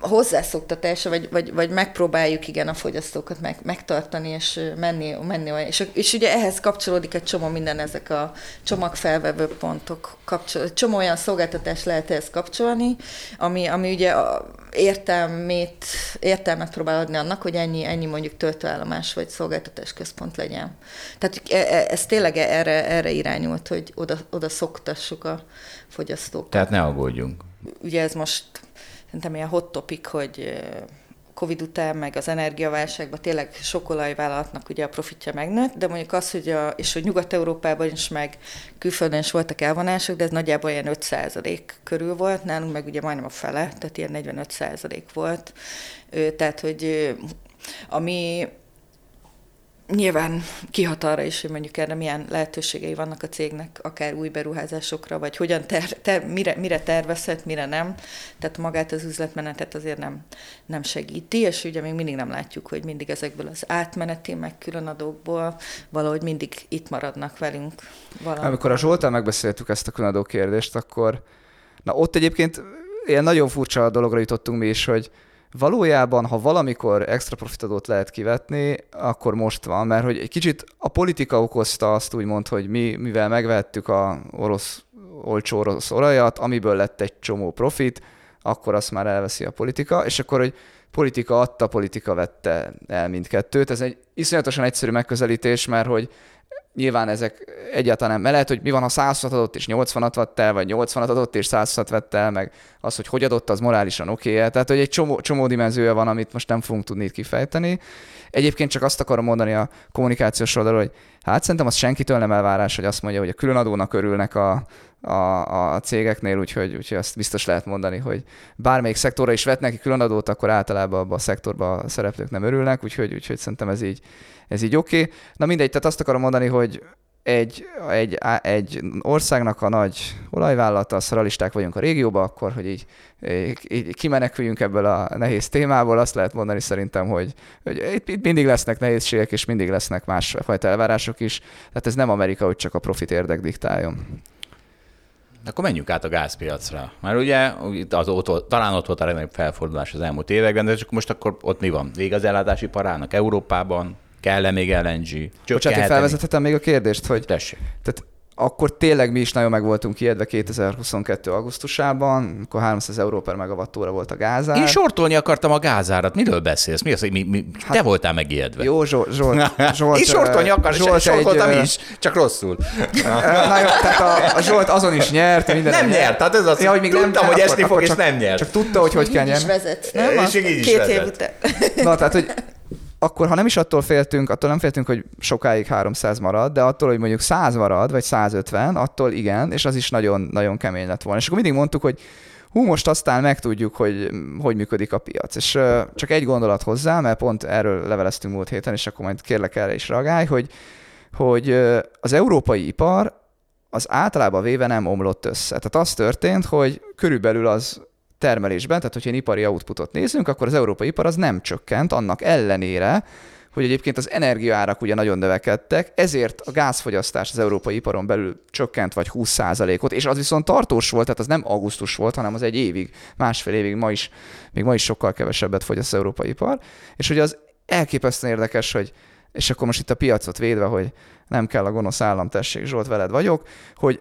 hozzászoktatása, vagy, vagy, vagy megpróbáljuk igen a fogyasztókat meg, megtartani, és menni, menni olyan. És, és ugye ehhez kapcsolódik egy csomó minden, ezek a csomagfelvevő pontok, kapcsol, csomó olyan szolgáltatás lehet ehhez kapcsolni, ami, ami ugye a értelmét, értelmet próbál adni annak, hogy ennyi, ennyi mondjuk töltőállomás vagy szolgáltatás központ legyen. Tehát e, e, ez tényleg erre, erre irányult, hogy oda, oda szoktassuk a fogyasztókat. Tehát ne aggódjunk. Ugye ez most szerintem ilyen hot topic, hogy Covid után, meg az energiaválságban tényleg sok olajvállalatnak ugye a profitja megnőtt, de mondjuk az, hogy a, és hogy Nyugat-Európában is, meg külföldön is voltak elvonások, de ez nagyjából ilyen 5% körül volt, nálunk meg ugye majdnem a fele, tehát ilyen 45% volt. Tehát, hogy ami Nyilván kihat arra is, hogy mondjuk erre milyen lehetőségei vannak a cégnek, akár új beruházásokra, vagy hogyan ter, ter, mire, mire tervezhet, mire nem. Tehát magát az üzletmenetet azért nem, nem segíti, és ugye még mindig nem látjuk, hogy mindig ezekből az átmeneti, meg különadókból valahogy mindig itt maradnak velünk. Valamikor. Amikor a Zsoltán megbeszéltük ezt a különadó kérdést, akkor na ott egyébként ilyen nagyon furcsa dologra jutottunk mi is, hogy valójában, ha valamikor extra profitadót lehet kivetni, akkor most van, mert hogy egy kicsit a politika okozta azt úgymond, hogy mi, mivel megvettük a orosz, olcsó orosz olajat, amiből lett egy csomó profit, akkor azt már elveszi a politika, és akkor, hogy politika adta, politika vette el mindkettőt. Ez egy iszonyatosan egyszerű megközelítés, mert hogy nyilván ezek egyáltalán nem. lehet, hogy mi van, ha 100 adott és 80-at vett el, vagy 80-at adott és 100 vett el, meg az, hogy hogy adott, az morálisan oké okay Tehát, hogy egy csomó, csomó dimenziója van, amit most nem fogunk tudni itt kifejteni. Egyébként csak azt akarom mondani a kommunikációs oldalról, hogy hát szerintem az senkitől nem elvárás, hogy azt mondja, hogy a különadónak örülnek a, a, a cégeknél, úgyhogy, úgyhogy azt biztos lehet mondani, hogy bármelyik szektorra is vetnek ki különadót, akkor általában abban a szektorban a szereplők nem örülnek, úgyhogy, úgyhogy szerintem ez így, ez így oké. Okay. Na mindegy, tehát azt akarom mondani, hogy egy, egy, egy országnak a nagy olajvállalata, szaralisták vagyunk a régióban, akkor, hogy így, így kimeneküljünk ebből a nehéz témából, azt lehet mondani szerintem, hogy, hogy itt, itt mindig lesznek nehézségek, és mindig lesznek másfajta elvárások is. Tehát ez nem Amerika, hogy csak a profit érdek diktáljon. Akkor menjünk át a gázpiacra. Már ugye az ott, talán ott volt a legnagyobb felfordulás az elmúlt években, de csak most akkor ott mi van? Vég az ellátási parának Európában? Kell-e még LNG? Bocsánat, én felvezethetem még a kérdést, hogy Tessék. Tehát akkor tényleg mi is nagyon meg voltunk ijedve 2022. augusztusában, akkor 300 euró per megawattóra volt a gázár. Én sortolni akartam a gázárat. Miről beszélsz? Mi az, hogy mi, mi, hát, te voltál megijedve? Jó, Zsolt. Zsolt, Zsolt Én sortolni akartam, Zsolt sortoltam egy, is, csak rosszul. Na jó, tehát a, a Zsolt azon is nyert. Minden nem nyert, tehát ez az, ja, hogy még tudtam, nem, hogy esni fog, és nem nyert. Csak tudta, hogy hogy kell nyerni. vezet, nem? És így is Két év után. Na, tehát, hogy akkor ha nem is attól féltünk, attól nem féltünk, hogy sokáig 300 marad, de attól, hogy mondjuk 100 marad, vagy 150, attól igen, és az is nagyon, nagyon kemény lett volna. És akkor mindig mondtuk, hogy hú, most aztán megtudjuk, hogy hogy működik a piac. És uh, csak egy gondolat hozzá, mert pont erről leveleztünk múlt héten, és akkor majd kérlek erre is reagálj, hogy, hogy uh, az európai ipar az általában véve nem omlott össze. Tehát az történt, hogy körülbelül az termelésben, tehát hogyha egy ipari outputot nézünk, akkor az európai ipar az nem csökkent, annak ellenére, hogy egyébként az energiaárak ugye nagyon növekedtek, ezért a gázfogyasztás az európai iparon belül csökkent vagy 20%-ot, és az viszont tartós volt, tehát az nem augusztus volt, hanem az egy évig, másfél évig, ma is, még ma is sokkal kevesebbet fogy az európai ipar, és hogy az elképesztően érdekes, hogy és akkor most itt a piacot védve, hogy nem kell a gonosz állam, tessék, Zsolt, veled vagyok, hogy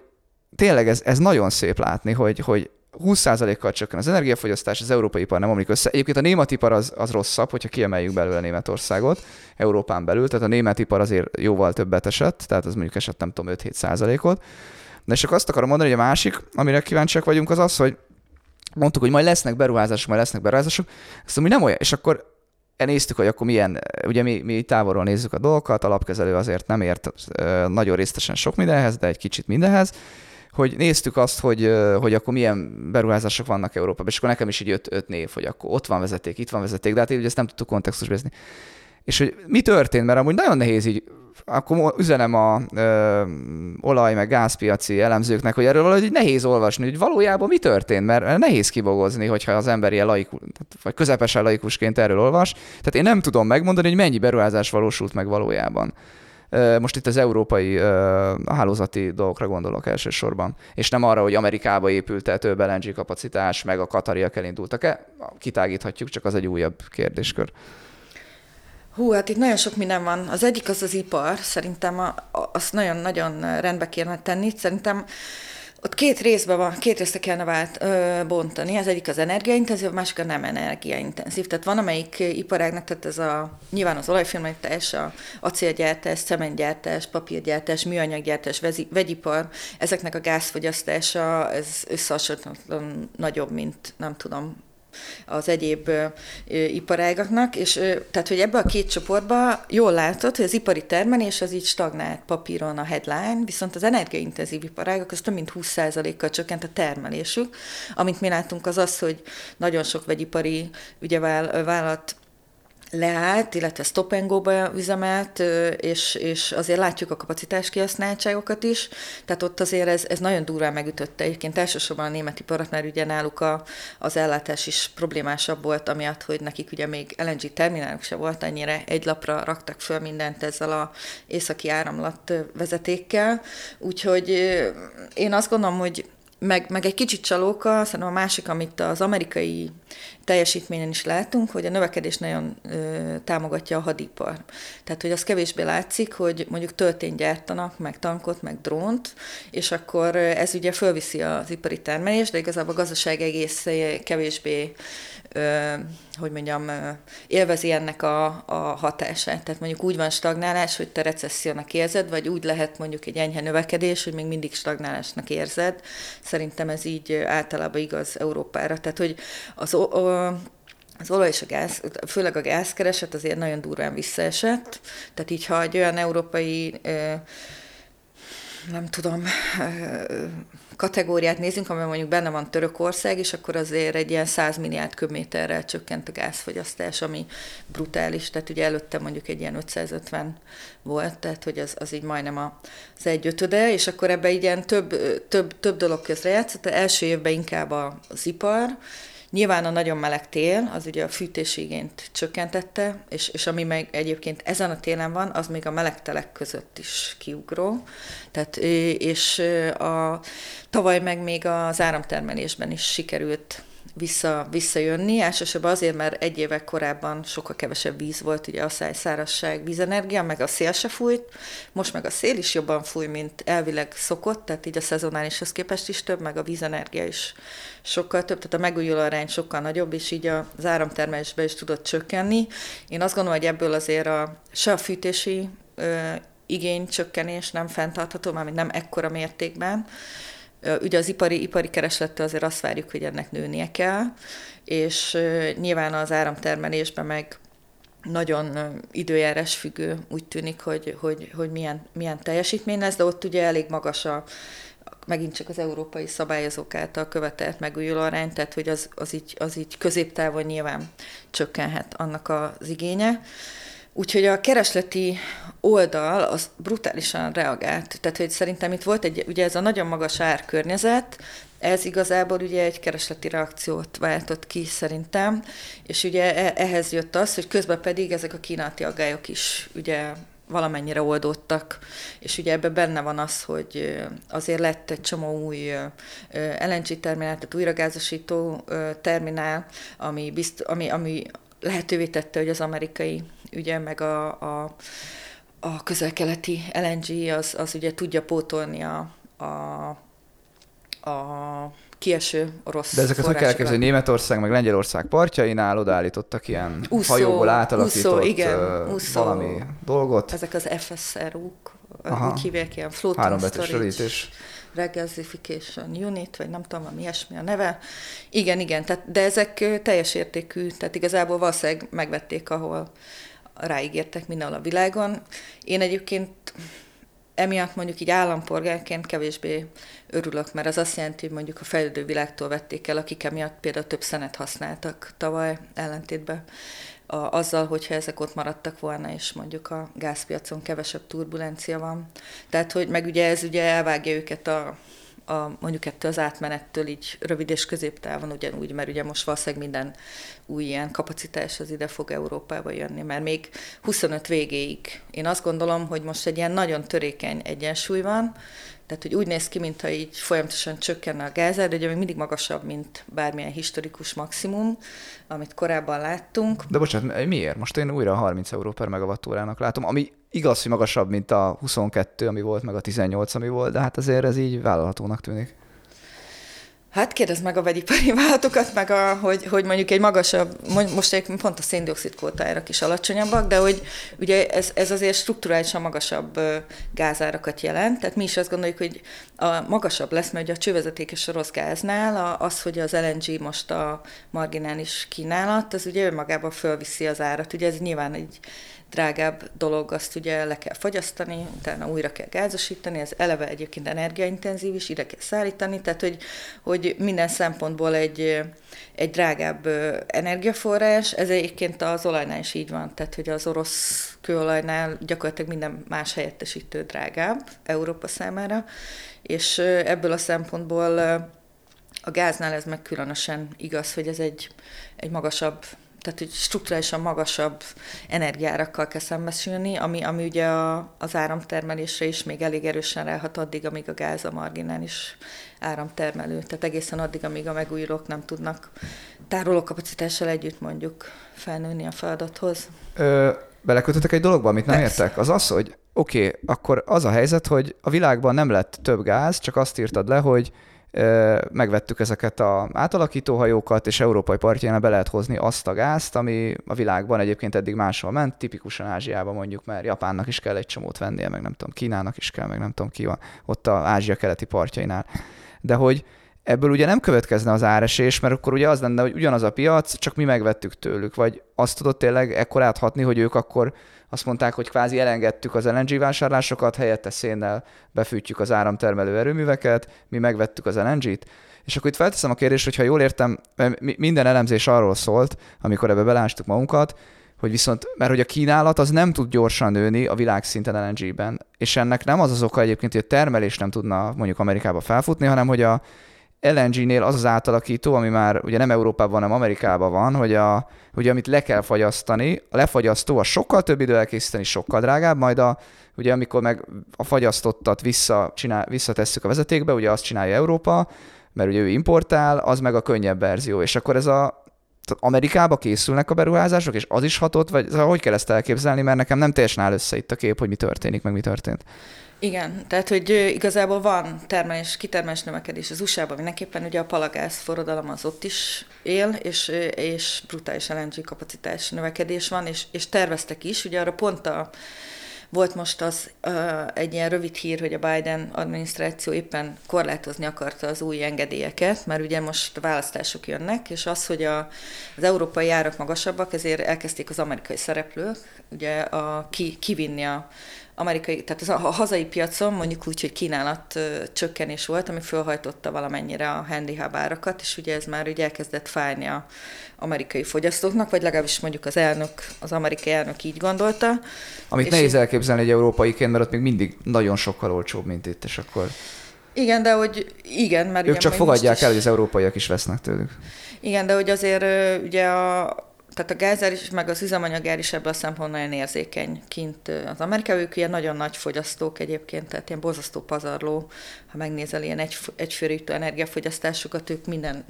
tényleg ez, ez nagyon szép látni, hogy, hogy 20%-kal csökken az energiafogyasztás, az európai ipar nem omlik össze. Egyébként a német ipar az, az rosszabb, hogyha kiemeljük belőle Németországot, Európán belül, tehát a német ipar azért jóval többet esett, tehát az mondjuk esett nem tudom 5-7%-ot. De csak azt akarom mondani, hogy a másik, amire kíváncsiak vagyunk, az az, hogy mondtuk, hogy majd lesznek beruházások, majd lesznek beruházások, azt mondom, nem olyan, és akkor néztük, hogy akkor milyen, ugye mi, mi távolról nézzük a dolgokat, alapkezelő azért nem ért nagyon részletesen sok mindenhez, de egy kicsit mindenhez, hogy néztük azt, hogy, hogy akkor milyen beruházások vannak Európában, és akkor nekem is így öt, öt név, hogy akkor ott van vezeték, itt van vezeték, de hát így ezt nem tudtuk kontextusba És hogy mi történt, mert amúgy nagyon nehéz így akkor üzenem a ö, olaj meg gázpiaci elemzőknek, hogy erről valahogy nehéz olvasni, hogy valójában mi történt, mert nehéz kibogozni, hogyha az ember ilyen laikus, vagy közepesen laikusként erről olvas. Tehát én nem tudom megmondani, hogy mennyi beruházás valósult meg valójában. Most itt az európai hálózati dolgokra gondolok elsősorban, és nem arra, hogy Amerikába épült el több LNG kapacitás, meg a katariak elindultak-e, kitágíthatjuk, csak az egy újabb kérdéskör. Hú, hát itt nagyon sok minden van. Az egyik az az ipar, szerintem a, a, azt nagyon-nagyon rendbe kéne tenni. Szerintem ott két részben van, két részre kellene vált, ö, bontani. Az egyik az energiaintenzív, a másik a nem energiaintenzív. Tehát van, amelyik iparágnak, tehát ez a, nyilván az olajfilmegyártás, a acélgyártás, cementgyártás, papírgyártás, műanyaggyártás, vegyipar, ezeknek a gázfogyasztása, ez összehasonlíthatatlan nagyobb, mint nem tudom, az egyéb iparágaknak, és tehát, hogy ebbe a két csoportba jól látod, hogy az ipari termelés az így stagnált papíron a headline, viszont az energiaintenzív iparágak az több mint 20%-kal csökkent a termelésük. Amit mi látunk az az, hogy nagyon sok vegyipari ugye vállalat leállt, illetve stop and go-ba üzemelt, és, és azért látjuk a kapacitás kihasználtságokat is, tehát ott azért ez, ez nagyon durván megütötte. Egyébként elsősorban a német iparat, mert ugye náluk a, az ellátás is problémásabb volt, amiatt, hogy nekik ugye még LNG termináluk se volt, annyira egy lapra raktak föl mindent ezzel a északi áramlat vezetékkel, úgyhogy én azt gondolom, hogy meg, meg egy kicsit csalóka, szerintem a másik, amit az amerikai teljesítményen is látunk, hogy a növekedés nagyon ö, támogatja a hadipar. Tehát, hogy az kevésbé látszik, hogy mondjuk töltényt gyártanak, meg tankot, meg drónt, és akkor ez ugye fölviszi az ipari termelést, de igazából a gazdaság egész kevésbé hogy mondjam, élvezi ennek a, a hatását. Tehát mondjuk úgy van stagnálás, hogy te recessziónak érzed, vagy úgy lehet mondjuk egy enyhe növekedés, hogy még mindig stagnálásnak érzed. Szerintem ez így általában igaz Európára. Tehát, hogy az, az olaj és a gáz, főleg a gázkereset azért nagyon durván visszaesett. Tehát így, ha egy olyan európai nem tudom, kategóriát nézünk, amiben mondjuk benne van Törökország, és akkor azért egy ilyen 100 milliárd köbméterrel csökkent a gázfogyasztás, ami brutális, tehát ugye előtte mondjuk egy ilyen 550 volt, tehát hogy az, az így majdnem az egy és akkor ebbe ilyen több, több, több dolog közre játszott. Első évben inkább az ipar, Nyilván a nagyon meleg tél, az ugye a fűtési igényt csökkentette, és, és ami meg egyébként ezen a télen van, az még a meleg telek között is kiugró. Tehát, és a, tavaly meg még az áramtermelésben is sikerült vissza, visszajönni, elsősorban azért, mert egy évek korábban sokkal kevesebb víz volt, ugye száj, szárasság, vízenergia, meg a szél se fújt, most meg a szél is jobban fúj, mint elvileg szokott, tehát így a szezonálishoz képest is több, meg a vízenergia is sokkal több, tehát a megújuló arány sokkal nagyobb, és így az áramtermelésbe is tudott csökkenni. Én azt gondolom, hogy ebből azért a, se a fűtési ö, igény csökkenés nem fenntartható, mármint nem ekkora mértékben, Ugye az ipari, ipari kereslettel azért azt várjuk, hogy ennek nőnie kell, és nyilván az áramtermelésben meg nagyon időjárás függő, úgy tűnik, hogy, hogy, hogy milyen, milyen teljesítmény lesz, de ott ugye elég magas a, megint csak az európai szabályozók által követelt megújuló arány, tehát hogy az, az, így, az így középtávon nyilván csökkenhet annak az igénye. Úgyhogy a keresleti oldal az brutálisan reagált. Tehát, hogy szerintem itt volt egy, ugye ez a nagyon magas árkörnyezet, ez igazából ugye egy keresleti reakciót váltott ki szerintem, és ugye e, ehhez jött az, hogy közben pedig ezek a kínálati aggályok is ugye valamennyire oldódtak, és ugye ebben benne van az, hogy azért lett egy csomó új LNG terminál, tehát újragázosító terminál, ami, bizt, ami, ami lehetővé tette, hogy az amerikai ugye, meg a, a, a közel-keleti LNG az, az ugye tudja pótolni a, a, a kieső orosz De ezeket hogy kell elképzelni, Németország meg Lengyelország partjainál odaállítottak ilyen úszó, hajóból átalakított úszó, igen, úszó, valami dolgot. Ezek az FSRU-k, Aha. úgy hívják, ilyen floating storage regasification unit, vagy nem tudom, mi ilyesmi a neve. Igen, igen, tehát, de ezek teljes értékű, tehát igazából valószínűleg megvették, ahol ráígértek mindenhol a világon. Én egyébként emiatt mondjuk így állampolgárként kevésbé örülök, mert az azt jelenti, hogy mondjuk a fejlődő világtól vették el, akik emiatt például több szenet használtak tavaly ellentétben a, azzal, hogyha ezek ott maradtak volna, és mondjuk a gázpiacon kevesebb turbulencia van. Tehát, hogy meg ugye ez ugye elvágja őket a, a, mondjuk ettől az átmenettől így rövid és középtávon ugyanúgy, mert ugye most valószínűleg minden új ilyen kapacitás az ide fog Európába jönni, mert még 25 végéig én azt gondolom, hogy most egy ilyen nagyon törékeny egyensúly van, tehát, hogy úgy néz ki, mintha így folyamatosan csökkenne a gázár, de ugye még mindig magasabb, mint bármilyen historikus maximum, amit korábban láttunk. De bocsánat, miért? Most én újra 30 euró per megavattórának látom, ami igaz, hogy magasabb, mint a 22, ami volt, meg a 18, ami volt, de hát azért ez így vállalhatónak tűnik. Hát kérdezd meg a vegyipari vállalatokat, meg a, hogy, hogy mondjuk egy magasabb, most egy pont a széndiokszid kvótájárak is alacsonyabbak, de hogy ugye ez, ez azért strukturálisan magasabb gázárakat jelent, tehát mi is azt gondoljuk, hogy a magasabb lesz, mert ugye a csővezeték és a rossz gáznál az, hogy az LNG most a marginális kínálat, az ugye önmagában fölviszi az árat. Ugye ez nyilván egy drágább dolog, azt ugye le kell fogyasztani, utána újra kell gázosítani, ez eleve egyébként energiaintenzív is, ide kell szállítani, tehát hogy, hogy minden szempontból egy, egy drágább energiaforrás, ez egyébként az olajnál is így van, tehát hogy az orosz kőolajnál gyakorlatilag minden más helyettesítő drágább Európa számára, és ebből a szempontból a gáznál ez meg különösen igaz, hogy ez egy, egy magasabb tehát hogy strukturálisan magasabb energiárakkal kell szembesülni, ami, ami ugye a, az áramtermelésre is még elég erősen ráhat addig, amíg a gáz a marginális áramtermelő. Tehát egészen addig, amíg a megújulók nem tudnak tárolókapacitással együtt mondjuk felnőni a feladathoz. Ö, belekötöttek egy dologba, amit nem Persze. értek? Az az, hogy oké, okay, akkor az a helyzet, hogy a világban nem lett több gáz, csak azt írtad le, hogy megvettük ezeket a átalakítóhajókat, és európai partján be lehet hozni azt a gázt, ami a világban egyébként eddig máshol ment, tipikusan Ázsiában mondjuk, mert Japánnak is kell egy csomót vennie, meg nem tudom, Kínának is kell, meg nem tudom ki van, ott a Ázsia keleti partjainál. De hogy ebből ugye nem következne az áresés, mert akkor ugye az lenne, hogy ugyanaz a piac, csak mi megvettük tőlük, vagy azt tudott tényleg ekkorát hatni, hogy ők akkor azt mondták, hogy kvázi elengedtük az LNG vásárlásokat, helyette szénnel befűtjük az áramtermelő erőműveket, mi megvettük az LNG-t, és akkor itt felteszem a kérdést, hogy ha jól értem, minden elemzés arról szólt, amikor ebbe belástuk magunkat, hogy viszont, mert hogy a kínálat az nem tud gyorsan nőni a világszinten LNG-ben, és ennek nem az az oka egyébként, hogy a termelés nem tudna mondjuk Amerikába felfutni, hanem hogy a LNG-nél az az átalakító, ami már ugye nem Európában, hanem Amerikában van, hogy, a, hogy amit le kell fagyasztani, a lefagyasztó a sokkal több idő elkészíteni, sokkal drágább, majd a, ugye amikor meg a fagyasztottat vissza, csinál, visszatesszük a vezetékbe, ugye azt csinálja Európa, mert ugye ő importál, az meg a könnyebb verzió, és akkor ez a Amerikába készülnek a beruházások, és az is hatott, vagy szóval hogy kell ezt elképzelni, mert nekem nem teljesen áll össze itt a kép, hogy mi történik, meg mi történt. Igen, tehát hogy igazából van termelés, kitermelés növekedés az USA-ban mindenképpen, ugye a palagász forradalom az ott is él, és, és brutális LNG kapacitás növekedés van, és, és terveztek is, ugye arra pont a, volt most az uh, egy ilyen rövid hír, hogy a Biden adminisztráció éppen korlátozni akarta az új engedélyeket, mert ugye most választások jönnek, és az, hogy a, az európai árak magasabbak, ezért elkezdték az amerikai szereplők ugye a, ki, kivinni a amerikai, tehát az a hazai piacon mondjuk úgy, hogy kínálat csökkenés volt, ami fölhajtotta valamennyire a handy hub árakat, és ugye ez már ugye elkezdett fájni a amerikai fogyasztóknak, vagy legalábbis mondjuk az elnök, az amerikai elnök így gondolta. Amit nehéz elképzelni egy európaiként, mert ott még mindig nagyon sokkal olcsóbb, mint itt, és akkor... Igen, de hogy igen, mert... Ők csak fogadják el, hogy az európaiak is vesznek tőlük. Igen, de hogy azért ugye a, tehát a gázár is, meg az üzemanyagár is ebből a szempontból nagyon érzékeny kint az Amerikai, ők ilyen nagyon nagy fogyasztók egyébként, tehát ilyen borzasztó pazarló, ha megnézel ilyen egy, egyfőrítő energiafogyasztásokat, ők minden,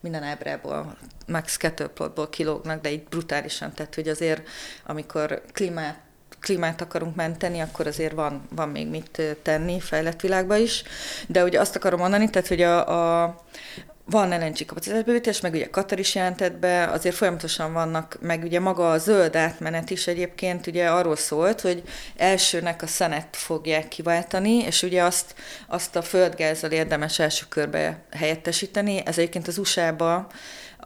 minden ábrából, max. kettőplotból kilógnak, de így brutálisan, tehát hogy azért amikor klímát klímát akarunk menteni, akkor azért van, van még mit tenni fejlett világban is. De ugye azt akarom mondani, tehát hogy a, a van LNG kapacitásbővítés, meg ugye Katar is jelentett be, azért folyamatosan vannak, meg ugye maga a zöld átmenet is egyébként ugye arról szólt, hogy elsőnek a szenet fogják kiváltani, és ugye azt, azt a földgázzal érdemes első körbe helyettesíteni. Ez egyébként az USA-ba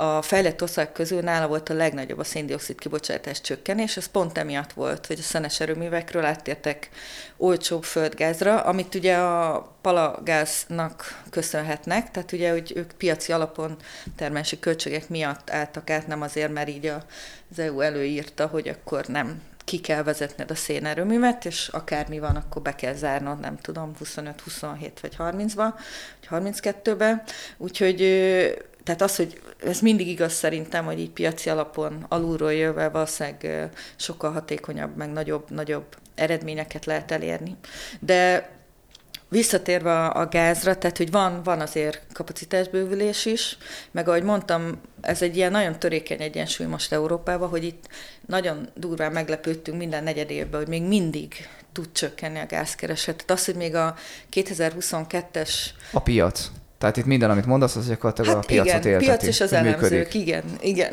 a fejlett ország közül nála volt a legnagyobb a széndiokszid kibocsátás csökkenés, ez pont emiatt volt, hogy a szenes erőművekről áttértek olcsóbb földgázra, amit ugye a palagáznak köszönhetnek, tehát ugye hogy ők piaci alapon termelési költségek miatt álltak át, nem azért, mert így az EU előírta, hogy akkor nem ki kell vezetned a szénerőművet, és akármi van, akkor be kell zárnod, nem tudom, 25, 27 vagy 30-ba, vagy 32-be. Úgyhogy tehát az, hogy ez mindig igaz szerintem, hogy így piaci alapon alulról jöve valószínűleg sokkal hatékonyabb, meg nagyobb, nagyobb eredményeket lehet elérni. De Visszatérve a gázra, tehát hogy van, van azért kapacitásbővülés is, meg ahogy mondtam, ez egy ilyen nagyon törékeny egyensúly most Európában, hogy itt nagyon durván meglepődtünk minden negyed évben, hogy még mindig tud csökkenni a gázkereset. Tehát az, hogy még a 2022-es... A piac. Tehát itt minden, amit mondasz, az gyakorlatilag hát a piacot igen, piac és az elemzők, igen, igen.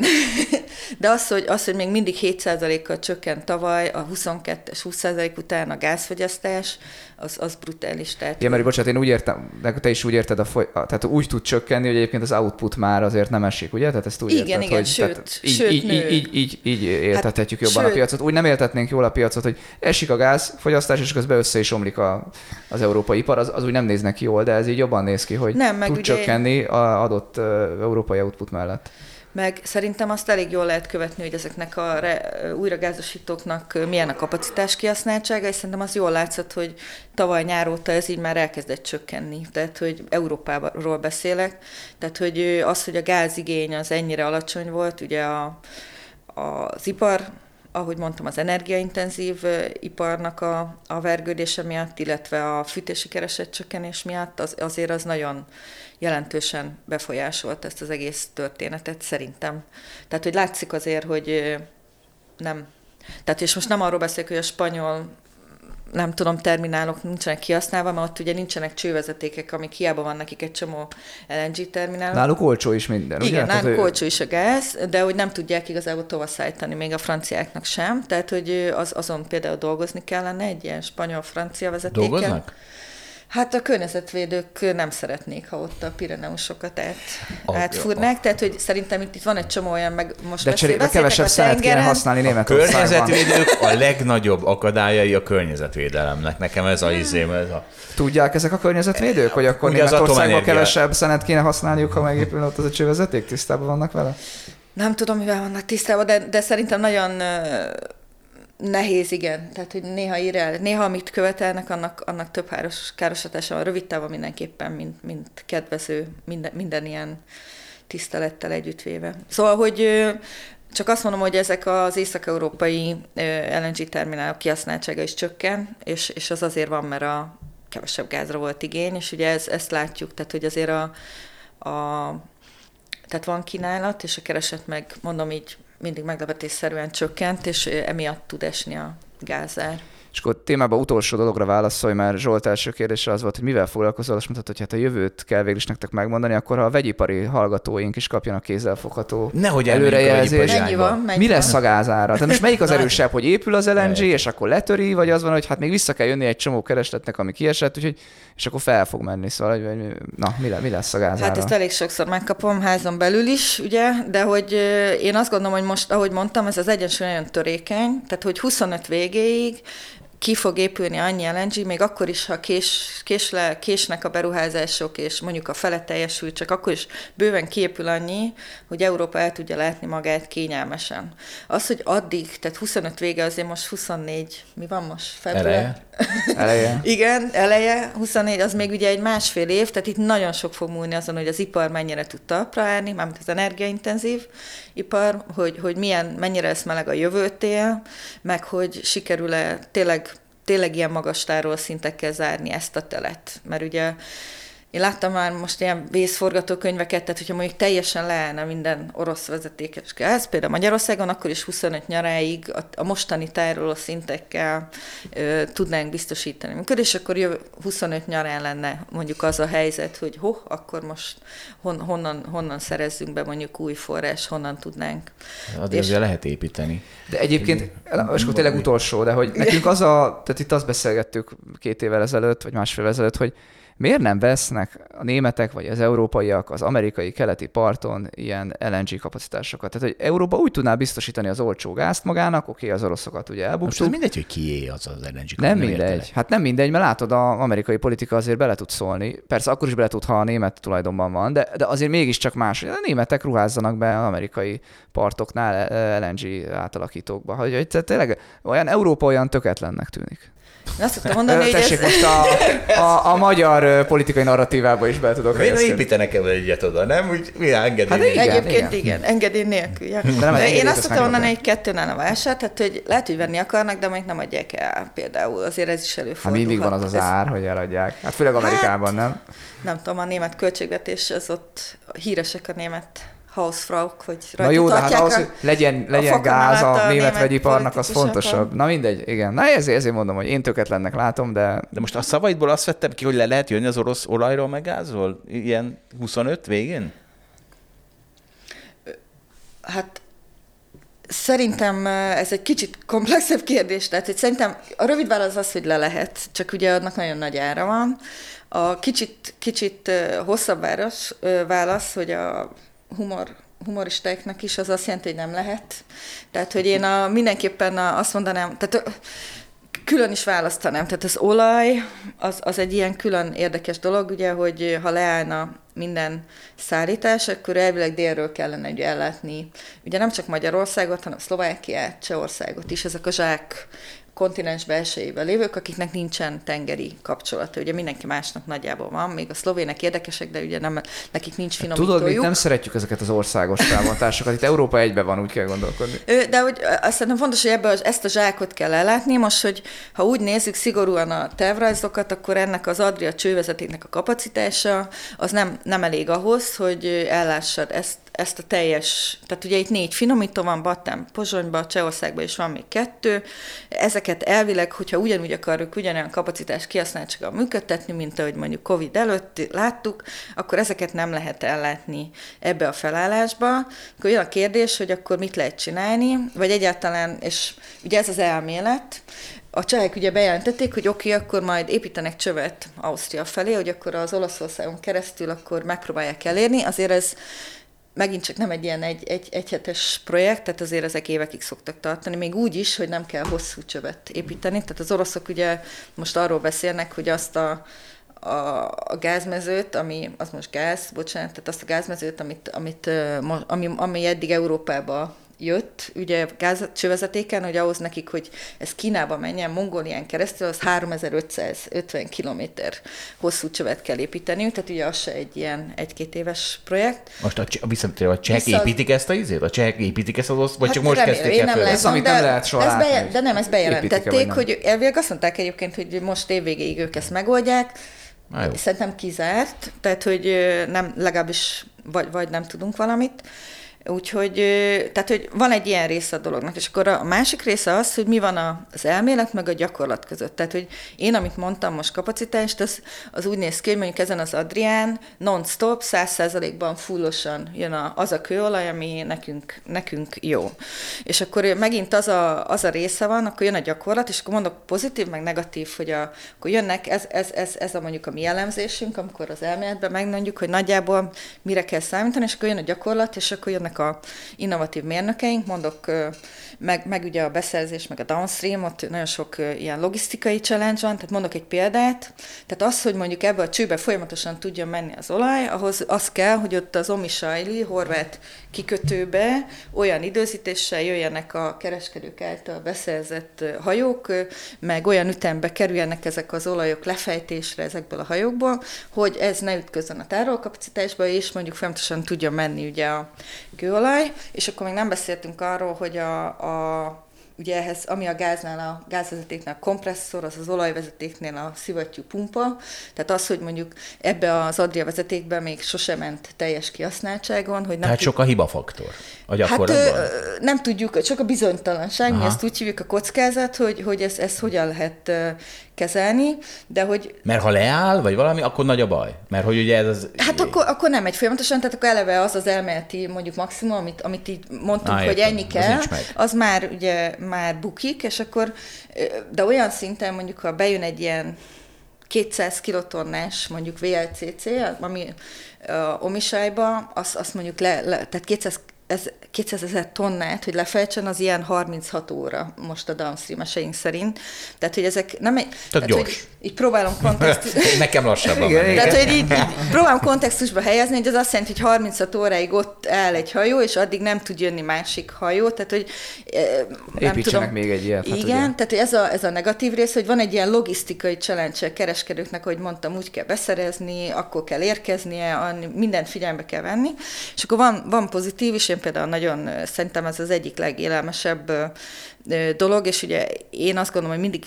De az, hogy, az, hogy még mindig 7%-kal csökkent tavaly, a 22-es 20% után a gázfogyasztás, az, az brutális. Tehát ja, mert bocsánat, én úgy értem, de te is úgy érted, a foly, tehát úgy tud csökkenni, hogy egyébként az output már azért nem esik, ugye? Tehát ezt úgy igen, érted, igen, hogy sőt, tehát így, sőt így, így, így, így, így értethetjük hát, jobban sőt, a piacot. Úgy nem értetnénk jól a piacot, hogy esik a gázfogyasztás, és közben össze is omlik a, az európai ipar, az, az úgy nem néznek jól, de ez így jobban néz ki, hogy nem, tud csökkenni a adott európai output mellett meg szerintem azt elég jól lehet követni, hogy ezeknek a re, újragázosítóknak milyen a kapacitás kihasználtsága, és szerintem az jól látszott, hogy tavaly nyár óta ez így már elkezdett csökkenni. Tehát, hogy Európáról beszélek, tehát, hogy az, hogy a gázigény az ennyire alacsony volt, ugye a, az ipar ahogy mondtam, az energiaintenzív iparnak a, a vergődése miatt, illetve a fűtési keresett csökkenés miatt, az, azért az nagyon jelentősen befolyásolt ezt az egész történetet szerintem. Tehát, hogy látszik azért, hogy nem. Tehát, és most nem arról beszélek, hogy a spanyol nem tudom, terminálok nincsenek kihasználva, mert ott ugye nincsenek csővezetékek, amik hiába van nekik egy csomó LNG terminál. Náluk olcsó is minden, Igen, ugye? náluk olcsó is a gáz, de hogy nem tudják igazából tovaszállítani még a franciáknak sem, tehát hogy az, azon például dolgozni kellene egy ilyen spanyol-francia vezetéken. Dolgoznak? Hát a környezetvédők nem szeretnék, ha ott a Pireneusokat át, oh, átfúrnák, oh. tehát hogy szerintem itt, itt van egy csomó olyan, meg most De cserébe kevesebb szenet kéne használni Németországban. A környezetvédők a legnagyobb akadályai a környezetvédelemnek. Nekem ez a izém. Ez a... Tudják ezek a környezetvédők, hogy akkor Ugye Németországban kevesebb szenet kéne használniuk, ha megépül ott az a csővezeték? Tisztában vannak vele? Nem tudom, mivel vannak tisztában, de, de szerintem nagyon Nehéz, igen. Tehát, hogy néha ír el, néha amit követelnek, annak, annak több háros, káros hatása van. Rövid távon mindenképpen, mint, mint kedvező, minden, minden ilyen tisztelettel együttvéve. Szóval, hogy csak azt mondom, hogy ezek az észak-európai LNG terminálok kihasználtsága is csökken, és, és az azért van, mert a kevesebb gázra volt igény, és ugye ez, ezt látjuk, tehát hogy azért a, a tehát van kínálat, és a kereset meg, mondom így, mindig meglepetésszerűen csökkent, és emiatt tud esni a gázár. És akkor témában utolsó dologra válaszolj, mert Zsolt első kérdése az volt, hogy mivel foglalkozol, és mondtad, hogy hát a jövőt kell végül is nektek megmondani, akkor ha a vegyipari hallgatóink is kapjanak kézzelfogható Nehogy előrejelzést. Mennyi van? Mennyi mi lesz a gázára? Tehát most melyik az erősebb, hogy épül az LNG, és akkor letöri, vagy az van, hogy hát még vissza kell jönni egy csomó keresletnek, ami kiesett, úgyhogy, és akkor fel fog menni. Szóval, hogy, na, mi, mi lesz a gázára? Hát ezt elég sokszor megkapom házon belül is, ugye, de hogy én azt gondolom, hogy most, ahogy mondtam, ez az egyensúly nagyon törékeny, tehát hogy 25 végéig ki fog épülni annyi LNG, még akkor is, ha kés, késle, késnek a beruházások, és mondjuk a fele teljesül, csak akkor is bőven kiépül annyi, hogy Európa el tudja látni magát kényelmesen. Az, hogy addig, tehát 25 vége, azért most 24, mi van most? Február? Eleje. eleje. Igen, eleje, 24, az még ugye egy másfél év, tehát itt nagyon sok fog múlni azon, hogy az ipar mennyire tud talpra állni, mármint az energiaintenzív ipar, hogy, hogy milyen, mennyire lesz meleg a jövőtél, meg hogy sikerül-e tényleg tényleg ilyen magas szintekkel zárni ezt a telet. Mert ugye én láttam már most ilyen vészforgatókönyveket, tehát hogyha mondjuk teljesen leállna minden orosz vezetékes gáz, például Magyarországon, akkor is 25 nyaráig a, a mostani tároló szintekkel ö, tudnánk biztosítani működés, és akkor jövő 25 nyarán lenne mondjuk az a helyzet, hogy ho, akkor most hon, honnan, honnan szerezzünk be mondjuk új forrás, honnan tudnánk. Addig és... lehet építeni. De egyébként, és akkor tényleg utolsó, de hogy nekünk az a, tehát itt azt beszélgettük két évvel ezelőtt, vagy másfél ezelőtt, hogy miért nem vesznek a németek vagy az európaiak az amerikai keleti parton ilyen LNG kapacitásokat? Tehát, hogy Európa úgy tudná biztosítani az olcsó gázt magának, oké, okay, az oroszokat ugye elbuktuk. Most ez mindegy, hogy kié az az LNG. Nem, nem mindegy. Értelek. Hát nem mindegy, mert látod, az amerikai politika azért bele tud szólni. Persze akkor is bele tud, ha a német tulajdonban van, de, de azért mégiscsak más, a németek ruházzanak be az amerikai partoknál LNG átalakítókba. Hogy, hogy tényleg olyan Európa olyan töketlennek tűnik. Azt szoktam mondani, hogy Tessék, ez... most a, a, a magyar politikai narratívába is be tudok Miért építenek ebben egyet oda, nem? Úgy mi engedély hát igen, Egyébként igen, igen engedély nélkül. Ja. De nem, én azt szoktam mondani, hogy kettőn a vásár, tehát hogy lehet, hogy venni akarnak, de még nem adják el például. Azért ez is előfordul. Hát mindig van az az ár, hogy eladják. Hát főleg Amerikában, hát, nem? Nem tudom, a német költségvetés, az ott híresek a német Hausfrau, hogy Na jó, de hát ahhoz, hogy legyen, legyen gáz a, a német vegyiparnak, az fontosabb. Na mindegy, igen. Na ezért, ezért mondom, hogy én tökéletlennek látom, de... De most a szavaidból azt vettem ki, hogy le lehet jönni az orosz olajról meg gázról? Ilyen 25 végén? Hát Szerintem ez egy kicsit komplexebb kérdés, tehát hogy szerintem a rövid válasz az, hogy le lehet, csak ugye annak nagyon nagy ára van. A kicsit, kicsit hosszabb válasz, hogy a humor, humoristáknak is az azt jelenti, hogy nem lehet. Tehát, hogy én a, mindenképpen a, azt mondanám, tehát külön is választanám. Tehát az olaj, az, az egy ilyen külön érdekes dolog, ugye, hogy ha leállna minden szállítás, akkor elvileg délről kellene ugye ellátni. Ugye nem csak Magyarországot, hanem Szlovákiát, Csehországot is, ezek a zsák kontinens belsejében lévők, akiknek nincsen tengeri kapcsolata. Ugye mindenki másnak nagyjából van, még a szlovének érdekesek, de ugye nem, nekik nincs hát finomítójuk. Tudod, mi nem szeretjük ezeket az országos támogatásokat. Itt Európa egybe van, úgy kell gondolkodni. De hogy azt szerintem fontos, hogy ebből ezt a zsákot kell ellátni. Most, hogy ha úgy nézzük szigorúan a tervrajzokat, akkor ennek az Adria csővezetéknek a kapacitása az nem, nem elég ahhoz, hogy ellássad ezt ezt a teljes, tehát ugye itt négy finomító van, Batán, Pozsonyban, Csehországban is van még kettő. Ezeket elvileg, hogyha ugyanúgy akarjuk ugyanolyan kapacitást kihasználtsága működtetni, mint ahogy mondjuk Covid előtt láttuk, akkor ezeket nem lehet ellátni ebbe a felállásba. Akkor jön a kérdés, hogy akkor mit lehet csinálni, vagy egyáltalán, és ugye ez az elmélet, a csehek ugye bejelentették, hogy oké, okay, akkor majd építenek csövet Ausztria felé, hogy akkor az Olaszországon keresztül akkor megpróbálják elérni. Azért ez megint csak nem egy ilyen egy, egy, egyhetes projekt, tehát azért ezek évekig szoktak tartani, még úgy is, hogy nem kell hosszú csövet építeni. Tehát az oroszok ugye most arról beszélnek, hogy azt a, a, a gázmezőt, ami, az most gáz, bocsánat, tehát azt a gázmezőt, amit, amit, ami, ami eddig Európába jött, ugye gázcsővezetéken, hogy ahhoz nekik, hogy ez Kínába menjen, Mongólián keresztül, az 3550 kilométer hosszú csövet kell építeni, tehát ugye az se egy ilyen egy-két éves projekt. Most a, viszont a csehek Viszont... építik ezt a izét? A csehek építik ezt az vagy hát csak most remélem, kezdték el nem Ez, amit nem lehet soha ez beje, De nem, ezt bejelentették, hogy elvileg azt mondták egyébként, hogy most évvégéig ők ezt megoldják, Szerintem kizárt, tehát hogy nem, legalábbis vagy, vagy nem tudunk valamit. Úgyhogy, tehát, hogy van egy ilyen része a dolognak, és akkor a másik része az, hogy mi van az elmélet meg a gyakorlat között. Tehát, hogy én, amit mondtam most kapacitást, az, az úgy néz ki, hogy mondjuk ezen az Adrián non-stop, száz százalékban fullosan jön a, az a kőolaj, ami nekünk, nekünk jó. És akkor megint az a, az a része van, akkor jön a gyakorlat, és akkor mondok pozitív, meg negatív, hogy a, akkor jönnek, ez, ez, ez, ez a mondjuk a mi elemzésünk, amikor az elméletben megmondjuk, hogy nagyjából mire kell számítani, és akkor jön a gyakorlat, és akkor jönnek a innovatív mérnökeink, mondok, meg, meg ugye a beszerzés, meg a downstream, ott nagyon sok ilyen logisztikai challenge van, tehát mondok egy példát, tehát az, hogy mondjuk ebbe a csőbe folyamatosan tudjon menni az olaj, ahhoz az kell, hogy ott az Omisajli, horvát kikötőbe olyan időzítéssel jöjjenek a kereskedők által beszerzett hajók, meg olyan ütembe kerüljenek ezek az olajok lefejtésre ezekből a hajókból, hogy ez ne ütközön a tárolkapacitásba, és mondjuk folyamatosan tudjon menni ugye a kőolaj, és akkor még nem beszéltünk arról, hogy a, a ugye ehhez, ami a gáznál, a gázvezetéknél a kompresszor, az az olajvezetéknél a szivattyú pumpa, tehát az, hogy mondjuk ebbe az Adria vezetékben még sosem ment teljes kihasználtságon. Hogy nem tehát tud... sok a hibafaktor a gyakorlatban? Hát nem tudjuk, csak a bizonytalanság, Aha. mi ezt úgy hívjuk a kockázat, hogy, hogy ezt, ezt hogyan lehet kezelni, de hogy... Mert ha leáll, vagy valami, akkor nagy a baj. Mert hogy ugye ez az... Hát akkor, akkor nem egy folyamatosan, tehát akkor eleve az az elméleti mondjuk maximum, amit, amit így mondtunk, Á, hogy ennyi kell, az, az már ugye már bukik, és akkor, de olyan szinten mondjuk, ha bejön egy ilyen 200 kilotonnás mondjuk VLCC, ami a Omisájba, azt, azt mondjuk le, le, tehát 200 ez 200 ezer tonnát, hogy lefejtsen, az ilyen 36 óra most a downstream szerint. Tehát, hogy ezek nem egy... Tehát, tehát gyors. Hogy így próbálom kontextusba... Nekem lassabban igen, igen. Tehát, hogy így, így próbálom kontextusba helyezni, hogy az azt jelenti, hogy 36 óráig ott áll egy hajó, és addig nem tud jönni másik hajó, tehát, hogy nem Építsenek tudom, még egy ilyet. Hát igen, ugye. tehát hogy ez a, ez a negatív rész, hogy van egy ilyen logisztikai challenge kereskedőknek, hogy mondtam, úgy kell beszerezni, akkor kell érkeznie, mindent figyelme kell venni, és akkor van, van pozitív, és én például nagyon szerintem ez az egyik legélelmesebb dolog, és ugye én azt gondolom, hogy mindig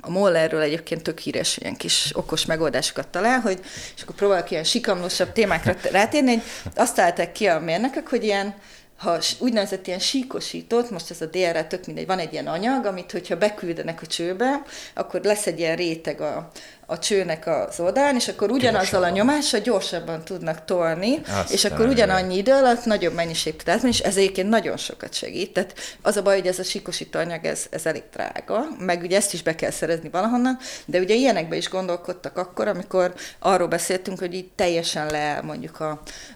a Mollerről egyébként tök híres ilyen kis okos megoldásokat talál, hogy, és akkor próbálok ilyen sikamlósabb témákra rátérni, hogy azt találták ki a mérnökök, hogy ilyen ha úgynevezett ilyen síkosított, most ez a DR tök mindegy, van egy ilyen anyag, amit hogyha beküldenek a csőbe, akkor lesz egy ilyen réteg a, a csőnek az oldalán, és akkor ugyanazzal a nyomással gyorsabban tudnak tolni, Aztán és akkor ugyanannyi idő alatt nagyobb mennyiség átmenni, és ez egyébként nagyon sokat segít. Tehát az a baj, hogy ez a síkosító anyag, ez, ez elég drága, meg ugye ezt is be kell szerezni valahonnan, de ugye ilyenekbe is gondolkodtak akkor, amikor arról beszéltünk, hogy itt teljesen le mondjuk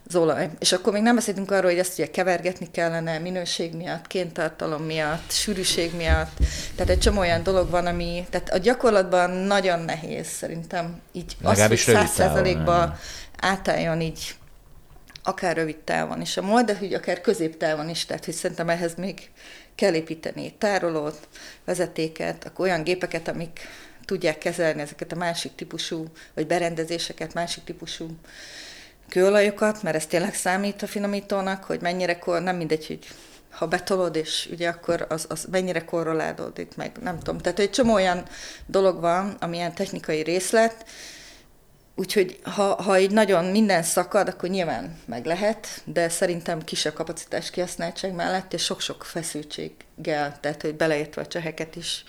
az olaj. És akkor még nem beszéltünk arról, hogy ezt ugye kevergetni kellene minőség miatt, kéntartalom miatt, sűrűség miatt. Tehát egy csomó olyan dolog van, ami, tehát a gyakorlatban nagyon nehéz szerintem így Legalábbis az, hogy száz százalékba átálljon így akár rövid távon is a MOL, de hogy akár középtávon is, tehát hogy szerintem ehhez még kell építeni tárolót, vezetéket, akkor olyan gépeket, amik tudják kezelni ezeket a másik típusú, vagy berendezéseket, másik típusú kőolajokat, mert ez tényleg számít a finomítónak, hogy mennyire, kor, nem mindegy, hogy ha betolod, és ugye akkor az, az mennyire korrelálódik meg, nem tudom. Tehát egy csomó olyan dolog van, ami ilyen technikai részlet, úgyhogy ha, ha így nagyon minden szakad, akkor nyilván meg lehet, de szerintem kisebb kapacitás kihasználtság mellett, és sok-sok feszültséggel, tehát hogy beleértve a cseheket is,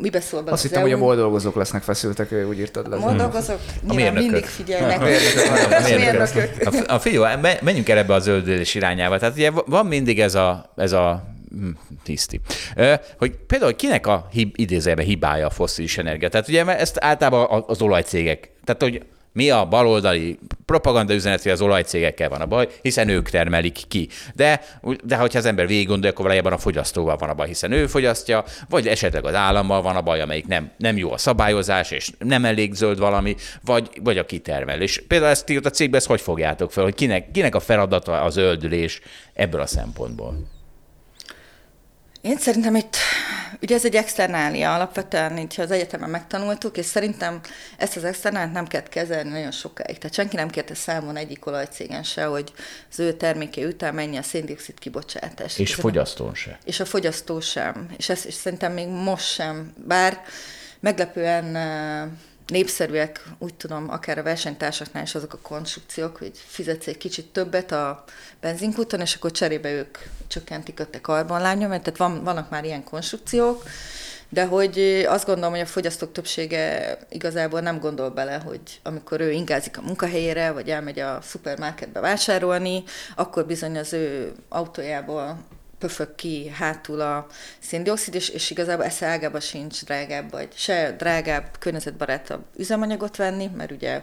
mi beszól bele Azt hittem, hogy a MOL dolgozók lesznek feszültek, úgy írtad le. A MOL dolgozók a mindig figyelnek. A mérnökök. A, a figyelj, menjünk el ebbe a zöldülés irányába. Tehát ugye van mindig ez a, ez a hm, tiszti. Hogy például kinek a hib, idézőjelben hibája a fosszilis energia? Tehát ugye ezt általában az olajcégek, tehát hogy mi a baloldali propaganda üzenet, hogy az olajcégekkel van a baj, hiszen ők termelik ki. De, de hogyha az ember végig gondolja, akkor valójában a fogyasztóval van a baj, hiszen ő fogyasztja, vagy esetleg az állammal van a baj, amelyik nem, nem jó a szabályozás, és nem elég zöld valami, vagy, vagy a kitermel. És például ezt a cégben ezt hogy fogjátok fel, hogy kinek, kinek a feladata a zöldülés ebből a szempontból? Én szerintem itt, ugye ez egy externália alapvetően, így az egyetemen megtanultuk, és szerintem ezt az externáliát nem kell kezelni nagyon sokáig. Tehát senki nem kérte számon egyik olajcégen se, hogy az ő terméke után mennyi a széndiokszid kibocsátás. És fogyasztón se. És a fogyasztó sem. És ezt és szerintem még most sem. Bár meglepően népszerűek, úgy tudom, akár a versenytársaknál is azok a konstrukciók, hogy fizetsz egy kicsit többet a benzinkúton, és akkor cserébe ők csökkentik a te karbonlányomat, tehát van, vannak már ilyen konstrukciók, de hogy azt gondolom, hogy a fogyasztók többsége igazából nem gondol bele, hogy amikor ő ingázik a munkahelyére, vagy elmegy a szupermarketbe vásárolni, akkor bizony az ő autójából pöfög ki hátul a széndiokszid, és, és igazából esze ágába sincs drágább, vagy se drágább, környezetbarátabb üzemanyagot venni, mert ugye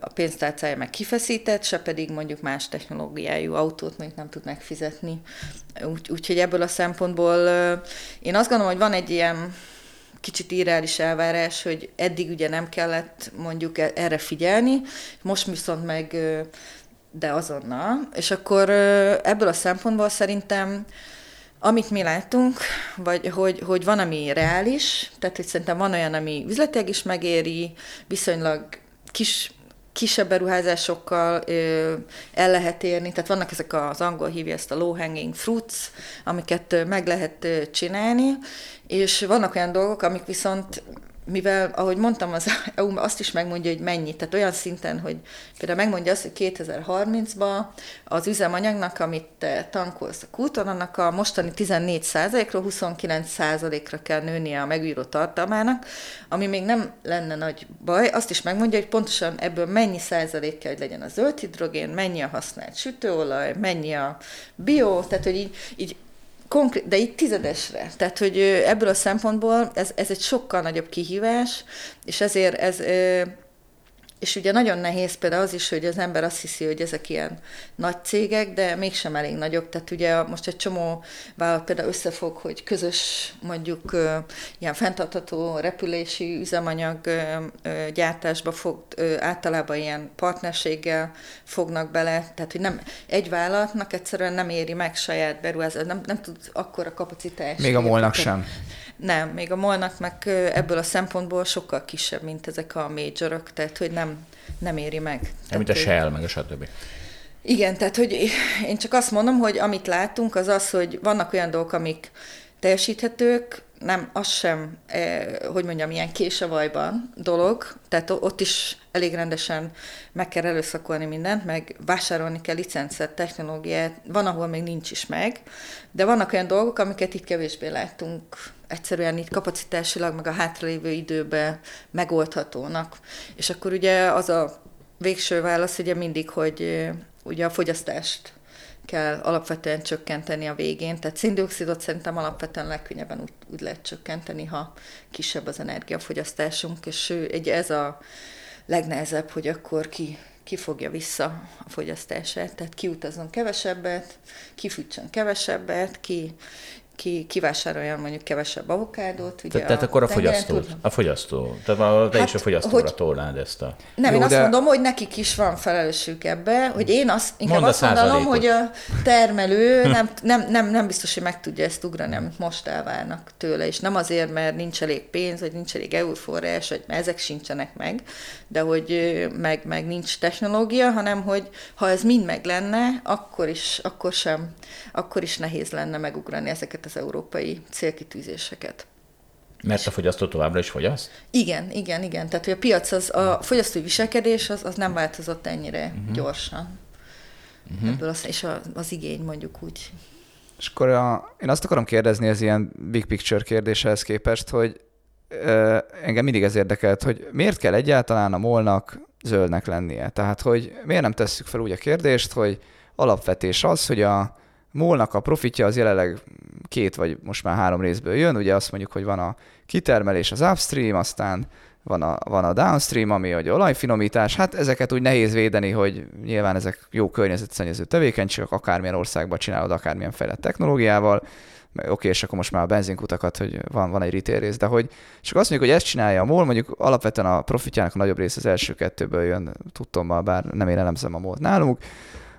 a pénztárcája meg kifeszített, se pedig mondjuk más technológiájú autót még nem tud megfizetni. Úgy, úgyhogy ebből a szempontból én azt gondolom, hogy van egy ilyen kicsit irreális elvárás, hogy eddig ugye nem kellett mondjuk e-, erre figyelni, most viszont meg de azonnal. És akkor ebből a szempontból szerintem amit mi látunk, vagy hogy, hogy van, ami reális, tehát hogy szerintem van olyan, ami üzletileg is megéri, viszonylag kis kisebb beruházásokkal ö, el lehet érni, tehát vannak ezek az angol hívja ezt a low hanging fruits, amiket meg lehet csinálni, és vannak olyan dolgok, amik viszont mivel, ahogy mondtam, az EU azt is megmondja, hogy mennyi. Tehát olyan szinten, hogy például megmondja azt, hogy 2030-ban az üzemanyagnak, amit te tankolsz a kúton, annak a mostani 14%-ról 29%-ra kell nőnie a megújuló tartalmának, ami még nem lenne nagy baj. Azt is megmondja, hogy pontosan ebből mennyi százalék kell, hogy legyen a zöld hidrogén, mennyi a használt sütőolaj, mennyi a bio, tehát hogy így, így konkrét, de itt tizedesre. Tehát, hogy ebből a szempontból ez, ez egy sokkal nagyobb kihívás, és ezért ez és ugye nagyon nehéz például az is, hogy az ember azt hiszi, hogy ezek ilyen nagy cégek, de mégsem elég nagyok. Tehát ugye most egy csomó vállalat például összefog, hogy közös mondjuk ilyen fenntartható repülési üzemanyag gyártásba fog, általában ilyen partnerséggel fognak bele. Tehát, hogy nem egy vállalatnak egyszerűen nem éri meg saját beruházást, nem, nem tud akkora kapacitást. Még a molnak sem. Nem, még a molnak meg ebből a szempontból sokkal kisebb, mint ezek a majorok, tehát hogy nem, nem éri meg. Nem, tehát, mint a Shell, meg a stb. Igen, tehát hogy én csak azt mondom, hogy amit látunk, az az, hogy vannak olyan dolgok, amik teljesíthetők, nem, az sem, eh, hogy mondjam, ilyen késevajban dolog, tehát ott is elég rendesen meg kell előszakolni mindent, meg vásárolni kell licencet, technológiát, van, ahol még nincs is meg, de vannak olyan dolgok, amiket itt kevésbé látunk egyszerűen itt kapacitásilag, meg a hátralévő időben megoldhatónak. És akkor ugye az a végső válasz ugye mindig, hogy ugye a fogyasztást kell alapvetően csökkenteni a végén. Tehát szindioxidot szerintem alapvetően legkönnyebben úgy, úgy lehet csökkenteni, ha kisebb az energiafogyasztásunk, és egy ez a legnehezebb, hogy akkor ki, ki fogja vissza a fogyasztását. Tehát kiutazzon kevesebbet, kifűtsön kevesebbet, ki ki, kivásároljon mondjuk kevesebb avokádót. Ugye tehát, a akkor a fogyasztó, tud... a fogyasztó, tehát te hát, is a fogyasztóra hogy... tolnád ezt a... Nem, Jó, én de... azt mondom, hogy nekik is van felelősségük ebbe, hogy én azt, inkább azt mondanom, hogy a termelő nem, nem, nem, nem biztos, hogy meg tudja ezt ugrani, amit most elvárnak tőle, és nem azért, mert nincs elég pénz, vagy nincs elég euróforrás, vagy mert ezek sincsenek meg, de hogy meg, meg nincs technológia, hanem hogy ha ez mind meg lenne, akkor is, akkor sem, akkor is nehéz lenne megugrani ezeket az európai célkitűzéseket. Mert a fogyasztó továbbra is fogyaszt? Igen, igen, igen. Tehát hogy a piac, az, a fogyasztói viselkedés az, az nem változott ennyire uh-huh. gyorsan. Uh-huh. Ebből az, és a, az igény mondjuk úgy. És akkor a, én azt akarom kérdezni az ilyen big picture kérdéshez képest, hogy ö, engem mindig ez érdekelt, hogy miért kell egyáltalán a molnak zöldnek lennie? Tehát, hogy miért nem tesszük fel úgy a kérdést, hogy alapvetés az, hogy a molnak a profitja az jelenleg két vagy most már három részből jön, ugye azt mondjuk, hogy van a kitermelés, az upstream, aztán van a, van a downstream, ami a olajfinomítás, hát ezeket úgy nehéz védeni, hogy nyilván ezek jó környezetszennyező tevékenységek, akármilyen országban csinálod, akármilyen fejlett technológiával, oké, okay, és akkor most már a benzinkutakat, hogy van, van egy retail rész, de hogy csak azt mondjuk, hogy ezt csinálja a MOL, mondjuk alapvetően a profitjának a nagyobb része az első kettőből jön, tudtommal, bár nem én elemzem a MOL-t nálunk,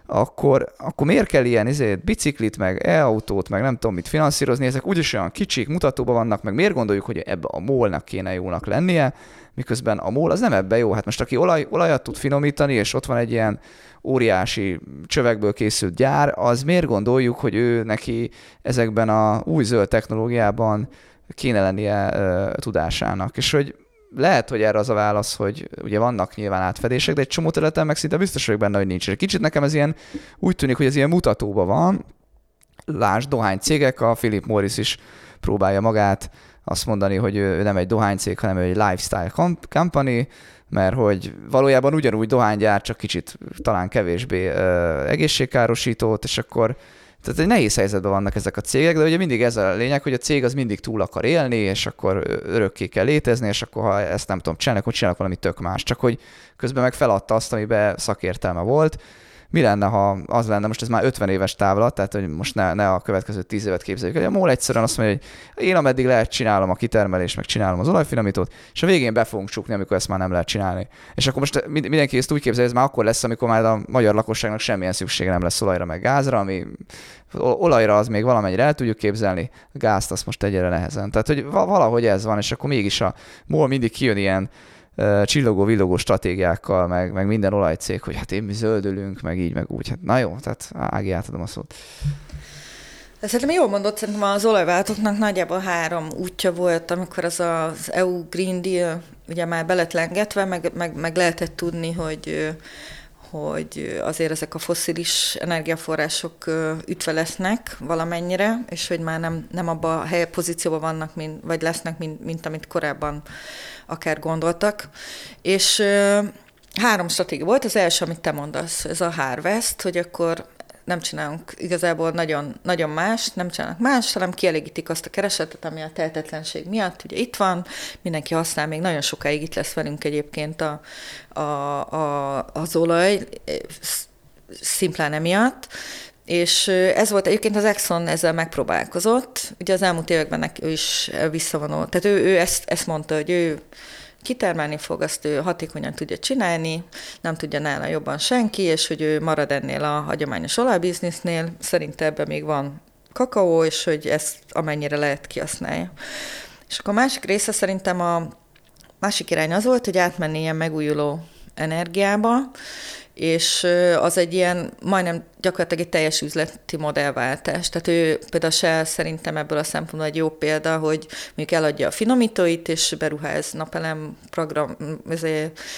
akkor, akkor miért kell ilyen izét, biciklit, meg e-autót, meg nem tudom mit finanszírozni, ezek úgyis olyan kicsik, mutatóban vannak, meg miért gondoljuk, hogy ebbe a mólnak kéne jónak lennie, miközben a mól az nem ebbe jó. Hát most aki olaj, olajat tud finomítani, és ott van egy ilyen óriási csövekből készült gyár, az miért gondoljuk, hogy ő neki ezekben a új zöld technológiában kéne lennie uh, tudásának. És hogy lehet, hogy erre az a válasz, hogy ugye vannak nyilván átfedések, de egy csomó területen meg szinte biztos vagyok benne, hogy nincs. Egy kicsit nekem ez ilyen, úgy tűnik, hogy ez ilyen mutatóban van. Lásd, dohány cégek, a Philip Morris is próbálja magát azt mondani, hogy ő nem egy dohánycég, hanem egy lifestyle company, mert hogy valójában ugyanúgy dohánygyár, csak kicsit talán kevésbé uh, egészségkárosítót, és akkor tehát egy nehéz helyzetben vannak ezek a cégek, de ugye mindig ez a lényeg, hogy a cég az mindig túl akar élni, és akkor örökké kell létezni, és akkor ha ezt nem tudom csinálni, akkor csinálok valami tök más. Csak hogy közben meg feladta azt, amiben szakértelme volt, mi lenne, ha az lenne, most ez már 50 éves távlat, tehát hogy most ne, ne a következő 10 évet képzeljük, hogy a MOL egyszerűen azt mondja, hogy én ameddig lehet csinálom a kitermelést, meg csinálom az olajfinomítót, és a végén be fogunk csukni, amikor ezt már nem lehet csinálni. És akkor most mindenki ezt úgy képzelje, hogy ez már akkor lesz, amikor már a magyar lakosságnak semmilyen szüksége nem lesz olajra, meg gázra, ami olajra az még valamennyire el tudjuk képzelni, gázt azt most egyre nehezen. Tehát, hogy valahogy ez van, és akkor mégis a MOL mindig kijön ilyen csillogó-villogó stratégiákkal, meg, meg minden olajcég, hogy hát én mi zöldülünk, meg így, meg úgy. Hát na jó, tehát Ági, átadom a szót. De szerintem jól mondott, szerintem az olajváltóknak nagyjából három útja volt, amikor az az EU Green Deal ugye már belet lengetve, meg, meg, meg lehetett tudni, hogy hogy azért ezek a foszilis energiaforrások ütve lesznek valamennyire, és hogy már nem, nem abban a hely pozícióban vannak, mint, vagy lesznek, mint, mint amit korábban akár gondoltak. És három stratégia volt. Az első, amit te mondasz, ez a Harvest, hogy akkor nem csinálunk igazából nagyon, nagyon más, nem csinálnak más, hanem kielégítik azt a keresetet, ami a tehetetlenség miatt ugye itt van, mindenki használ, még nagyon sokáig itt lesz velünk egyébként a, a, a, az olaj, szimplán emiatt, és ez volt egyébként az Exxon ezzel megpróbálkozott. Ugye az elmúlt években ő is visszavonult. Tehát ő, ő ezt, ezt mondta, hogy ő kitermelni fog, azt ő hatékonyan tudja csinálni, nem tudja nála jobban senki, és hogy ő marad ennél a hagyományos olajbiznisznél, szerinte ebben még van kakaó, és hogy ezt amennyire lehet kihasználja. És akkor a másik része szerintem a másik irány az volt, hogy átmenni ilyen megújuló energiába, és az egy ilyen majdnem gyakorlatilag egy teljes üzleti modellváltás. Tehát ő például se szerintem ebből a szempontból egy jó példa, hogy mondjuk eladja a finomítóit, és beruház napelem program,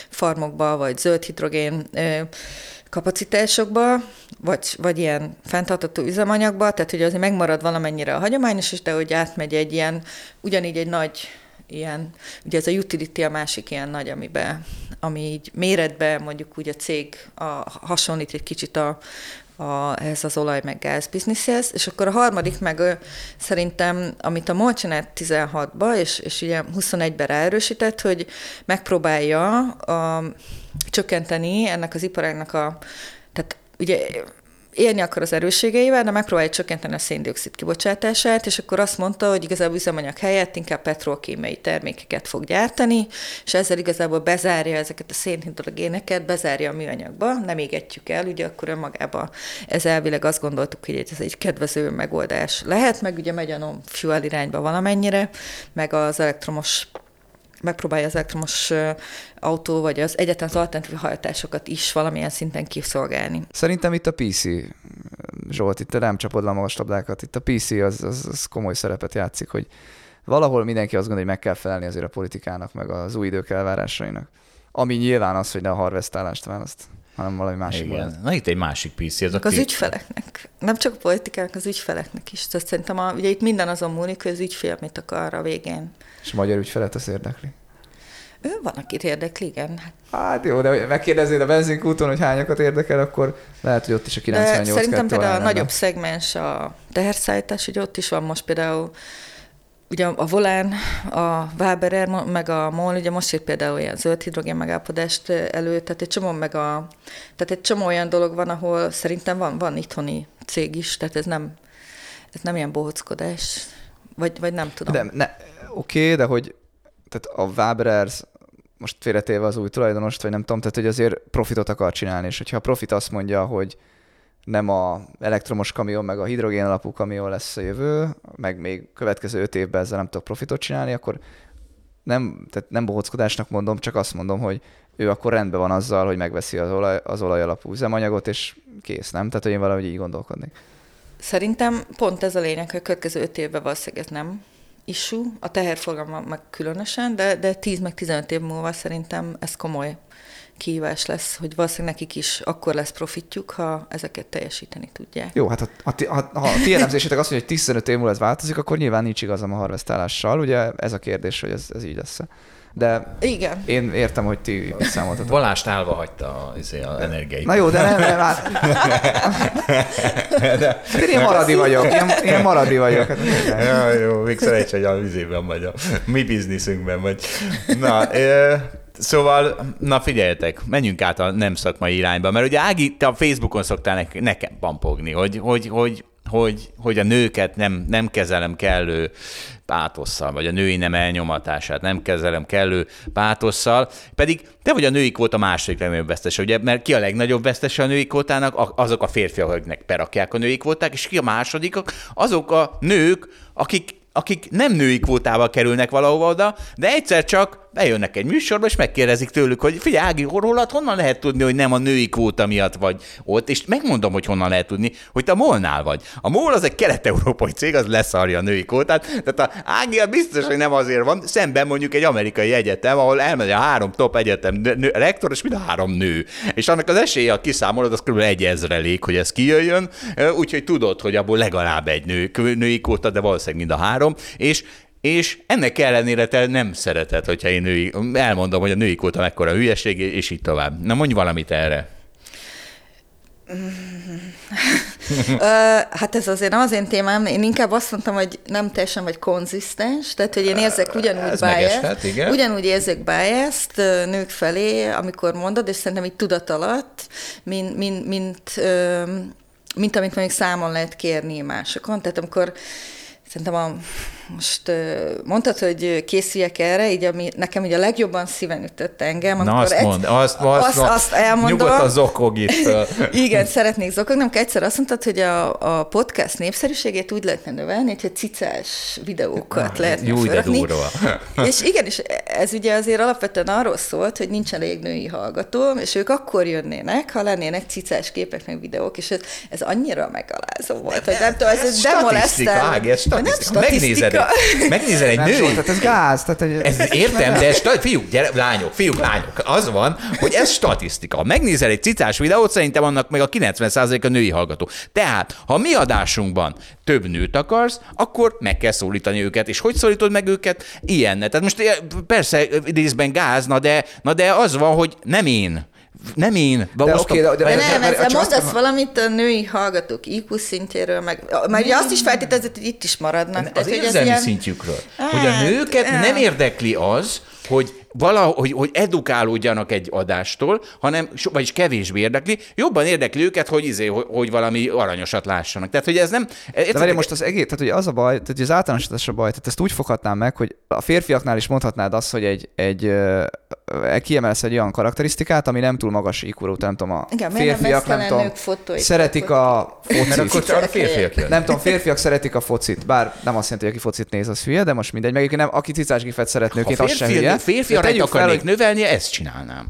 farmokba, vagy zöld hidrogén kapacitásokba, vagy, vagy ilyen fenntartató üzemanyagba, tehát hogy azért megmarad valamennyire a hagyományos is, de hogy átmegy egy ilyen, ugyanígy egy nagy ilyen, ugye ez a utility a másik ilyen nagy, amiben, ami így méretben mondjuk úgy a cég a, hasonlít egy kicsit a, a, ez az olaj meg gáz bizniszhez, és akkor a harmadik meg szerintem, amit a MOL csinált 16-ba, és, és ugye 21-ben ráerősített, hogy megpróbálja a, csökkenteni ennek az iparágnak a, tehát ugye élni akar az erősségeivel, de megpróbálja csökkenteni a széndiokszid kibocsátását, és akkor azt mondta, hogy igazából üzemanyag helyett inkább petrolkémiai termékeket fog gyártani, és ezzel igazából bezárja ezeket a szénhidrogéneket, bezárja a műanyagba, nem égetjük el, ugye akkor önmagában ez elvileg azt gondoltuk, hogy ez egy kedvező megoldás lehet, meg ugye megy a non-fuel irányba valamennyire, meg az elektromos megpróbálja az elektromos autó, vagy az egyetlen az alternatív hajtásokat is valamilyen szinten kiszolgálni. Szerintem itt a PC, Zsolt, itt nem csapod le magas labdákat, itt a PC az, az, az komoly szerepet játszik, hogy valahol mindenki azt gondolja, hogy meg kell felelni azért a politikának, meg az új idők elvárásainak. Ami nyilván az, hogy ne a harvestálást választ hanem valami másik Igen. Na itt egy másik PC. Ez a az ügyfeleknek. Nem csak a politikának, az ügyfeleknek is. Tehát szerintem a, ugye itt minden azon múlik, hogy az ügyfél mit akar a végén. És a magyar ügyfelet az érdekli? Ő van, akit érdekli, igen. Hát jó, de megkérdeznéd a benzinkúton, hogy hányakat érdekel, akkor lehet, hogy ott is a 98 de Szerintem például a nagyobb szegmens a teherszállítás, hogy ott is van most például ugye a Volán, a Waberer, meg a MOL, ugye most írt például ilyen zöld hidrogén megállapodást elő, tehát egy csomó, meg a, tehát egy csomó olyan dolog van, ahol szerintem van, van itthoni cég is, tehát ez nem, ez nem ilyen bohockodás, vagy, vagy nem tudom. De, ne, oké, de hogy tehát a Waberers most félretéve az új tulajdonost, vagy nem tudom, tehát hogy azért profitot akar csinálni, és hogyha a profit azt mondja, hogy nem a elektromos kamion, meg a hidrogén alapú kamion lesz a jövő, meg még következő öt évben ezzel nem tudok profitot csinálni, akkor nem, tehát nem bohockodásnak mondom, csak azt mondom, hogy ő akkor rendben van azzal, hogy megveszi az olaj, az olaj alapú üzemanyagot, és kész, nem? Tehát, hogy én valahogy így gondolkodnék. Szerintem pont ez a lényeg, hogy a következő öt évben valószínűleg ez nem issue, a teherforgalma meg különösen, de, de 10 meg 15 év múlva szerintem ez komoly kihívás lesz, hogy valószínűleg nekik is akkor lesz profitjuk, ha ezeket teljesíteni tudják. Jó, hát ha, ha, ha, ha a ti elemzésetek azt mondja, hogy 15 év múlva ez változik, akkor nyilván nincs igazam a harvesztálással. Ugye ez a kérdés, hogy ez, ez így lesz. De Igen. én értem, hogy ti számoltatok. Balást állva hagyta az, az energiai. Na jó, de nem, nem hát... de... Én maradi vagyok, én, én maradi vagyok. ja, jó, még szerencsé, hogy a vizében vagy, a mi bizniszünkben vagy. Na, e- Szóval, na figyeljetek, menjünk át a nem szakmai irányba, mert ugye Ági, te a Facebookon szoktál nekem pampogni, hogy, hogy, hogy, hogy, hogy a nőket nem, nem kezelem kellő pátosszal, vagy a női nem elnyomatását nem kezelem kellő pátosszal, pedig te vagy a női kvóta második legnagyobb vesztese, ugye, mert ki a legnagyobb vesztese a női kvótának? Azok a férfiak, akiknek perakják a női kvóták, és ki a másodikok? Azok a nők, akik, akik nem női kvótával kerülnek valahova oda, de egyszer csak bejönnek egy műsorba, és megkérdezik tőlük, hogy figyelj, Ági, rólad honnan lehet tudni, hogy nem a női kvóta miatt vagy ott, és megmondom, hogy honnan lehet tudni, hogy te a Molnál vagy. A Mol az egy kelet-európai cég, az leszarja a női kvótát, tehát a Ági biztos, hogy nem azért van, szemben mondjuk egy amerikai egyetem, ahol elmegy a három top egyetem nő, rektor, és mind a három nő. És annak az esélye, ha kiszámolod, az kb. egy ezrelék, hogy ez kijöjjön, úgyhogy tudod, hogy abból legalább egy nő, női kvóta, de valószínűleg mind a három, és és ennek ellenére te nem szereted, hogyha én női, elmondom, hogy a női kvóta mekkora hülyeség, és így tovább. Na mondj valamit erre. hát ez azért nem az én témám, én inkább azt mondtam, hogy nem teljesen vagy konzisztens, tehát hogy én érzek ugyanúgy bias ugyanúgy érzek bias nők felé, amikor mondod, és szerintem így tudat alatt, mint, mint, mint, mint amit mondjuk számon lehet kérni másokon. Tehát amikor szerintem a most mondtad, hogy készüljek erre, így ami nekem ugye a legjobban szíven ütött engem. Na azt egy, azt, azt, azt, azt elmondom. Nyugodtan zokog itt. Igen, szeretnék zokogni, amikor egyszer azt mondtad, hogy a, a podcast népszerűségét úgy lehetne növelni, hogy cicás videókat lehetne Jó, de durva. És igen, és ez ugye azért alapvetően arról szólt, hogy nincs elég női hallgató, és ők akkor jönnének, ha lennének cicás képek meg videók, és ez, ez annyira megalázó volt, hogy nem tudom, ez, ez demolesztel. Ági, ez statisztika. Megnézed, megnézel egy nő. Tehát ez gáz. Tehát egy... ez, értem, de ez, fiúk, gyere, lányok, fiúk, lányok. Az van, hogy ez statisztika. Ha megnézel egy cicás videót, szerintem annak meg a 90% a női hallgató. Tehát, ha mi adásunkban több nőt akarsz, akkor meg kell szólítani őket. És hogy szólítod meg őket? Ilyenne. Tehát most eh, persze részben gáz, na de, na de az van, hogy nem én nem én. De, most okay, de, de, de, nem, ez, most mondasz valamit a női hallgatók IQ szintjéről, meg, meg ugye azt is feltételezett, hogy itt is maradnak. Az Tehát, érzelmi ilyen... szintjükről. Hogy a hát, nőket nem érdekli az, hogy valahogy, hogy, hogy edukálódjanak egy adástól, hanem, vagyis kevésbé érdekli, jobban érdekli őket, hogy, izé, hogy, hogy valami aranyosat lássanak. Tehát, hogy ez nem... De várj, most az egész, tehát hogy az a baj, tehát az általánosítás a baj, tehát ezt úgy foghatnám meg, hogy a férfiaknál is mondhatnád azt, hogy egy, egy kiemelsz egy olyan karakterisztikát, ami nem túl magas iq nem tudom, a Igen, férfiak, nem, nem tudom, szeretik a focit. a férfiak Nem tudom, férfiak szeretik a focit, bár nem azt jelenti, hogy aki focit néz, az hülye, de most mindegy, meg nem, aki cicás gifet szeretnőként, az se hülye. Férfi arra akarnék fel, növelni, ezt csinálnám.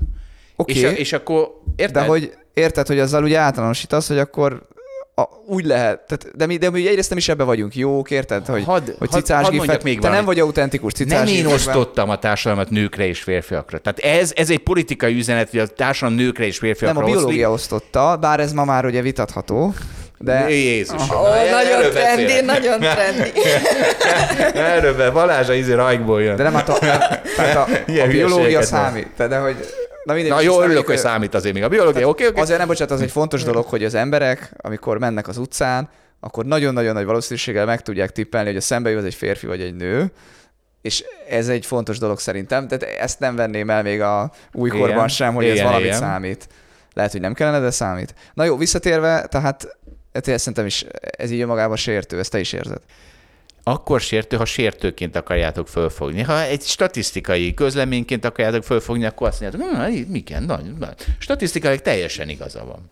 Okay. És, és akkor érted? De hogy érted, hogy azzal ugye általánosítasz, hogy akkor a, úgy lehet, tehát, de mi, de mi egyrészt nem is ebbe vagyunk jók, érted? Hogy, had, hogy cicás had, had még te nem vagy autentikus cicás Nem én osztottam a társadalmat nőkre és férfiakra. Tehát ez, ez egy politikai üzenet, hogy a társadalom nőkre és férfiakra Nem, a biológia oszlik. osztotta, bár ez ma már ugye vitatható. De... Jézus. Oh, oh, nagyon trendi, nagyon trendi. Erről be, Balázs a izé rajkból jön. De nem, hát a, tehát a, a biológia számít. De hogy Na, mindegy, Na jó, örülök, hogy számít azért még a biológia, oké, oké. Azért nem, bocsánat, az egy fontos dolog, hogy az emberek, amikor mennek az utcán, akkor nagyon-nagyon nagy valószínűséggel meg tudják tippelni, hogy a szembe jön egy férfi vagy egy nő, és ez egy fontos dolog szerintem, tehát ezt nem venném el még a újkorban igen, sem, hogy igen, ez valamit igen. számít. Lehet, hogy nem kellene, de számít. Na jó, visszatérve, tehát hát szerintem is ez így magában sértő, ezt te is érzed akkor sértő, ha sértőként akarjátok fölfogni. Ha egy statisztikai közleményként akarjátok fölfogni, akkor azt mondjátok, hm, mi kell, nagy, nagy. Statisztikailag teljesen igaza van.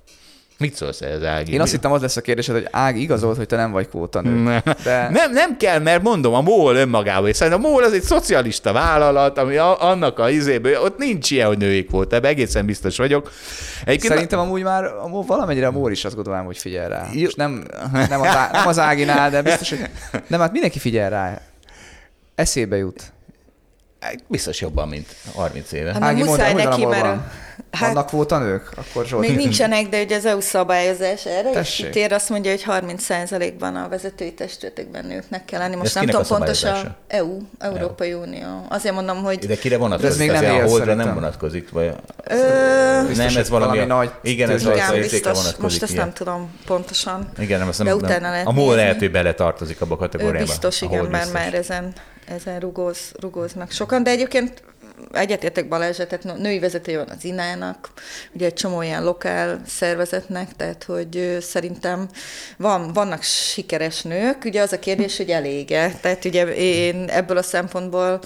Mit szólsz ez, Ági? Én azt hittem, az lesz a kérdésed, hogy Ági igazolt, hogy te nem vagy nő. Nem. De... nem, nem kell, mert mondom, a MOL önmagában, hiszen a MOL az egy szocialista vállalat, ami a, annak a izéből, ott nincs ilyen, hogy női kvóta, ebben egészen biztos vagyok. Egyébként Szerintem amúgy már a MOL, valamennyire a MOL is azt gondolom, hogy figyel rá. És nem, nem, az, nem az Áginál, de biztos, hogy nem, hát mindenki figyel rá. Eszébe jut. Biztos jobban, mint 30 éve. Hát Ági, muszáj mondd, neki, mert... Hát, Vannak kvótanők? Akkor Zsolt. Még nincsenek, de ugye az EU szabályozás erre Tessék. is kitér, azt mondja, hogy 30%-ban a vezetői testületekben nőknek kell lenni. Most nem tudom pontosan, EU, Európai EU. Unió. Azért mondom, hogy... De kire vonatkozik? ez még nem él, a holdra nem vonatkozik? Vagy... Ö... Nem, ez valami, valami nagy... Igen, ez valami biztos, most ezt nem tudom pontosan. Igen, nem, azt nem, de utána lehet A MOL lehet, hogy bele tartozik abba a kategóriába. Biztos, igen, mert már ezen, ezen rugóz, rugóznak sokan, de egyébként egyetértek Balázsa, tehát női vezetője van az INÁ-nak, ugye egy csomó ilyen lokál szervezetnek, tehát hogy szerintem van, vannak sikeres nők, ugye az a kérdés, hogy elége. Tehát ugye én ebből a szempontból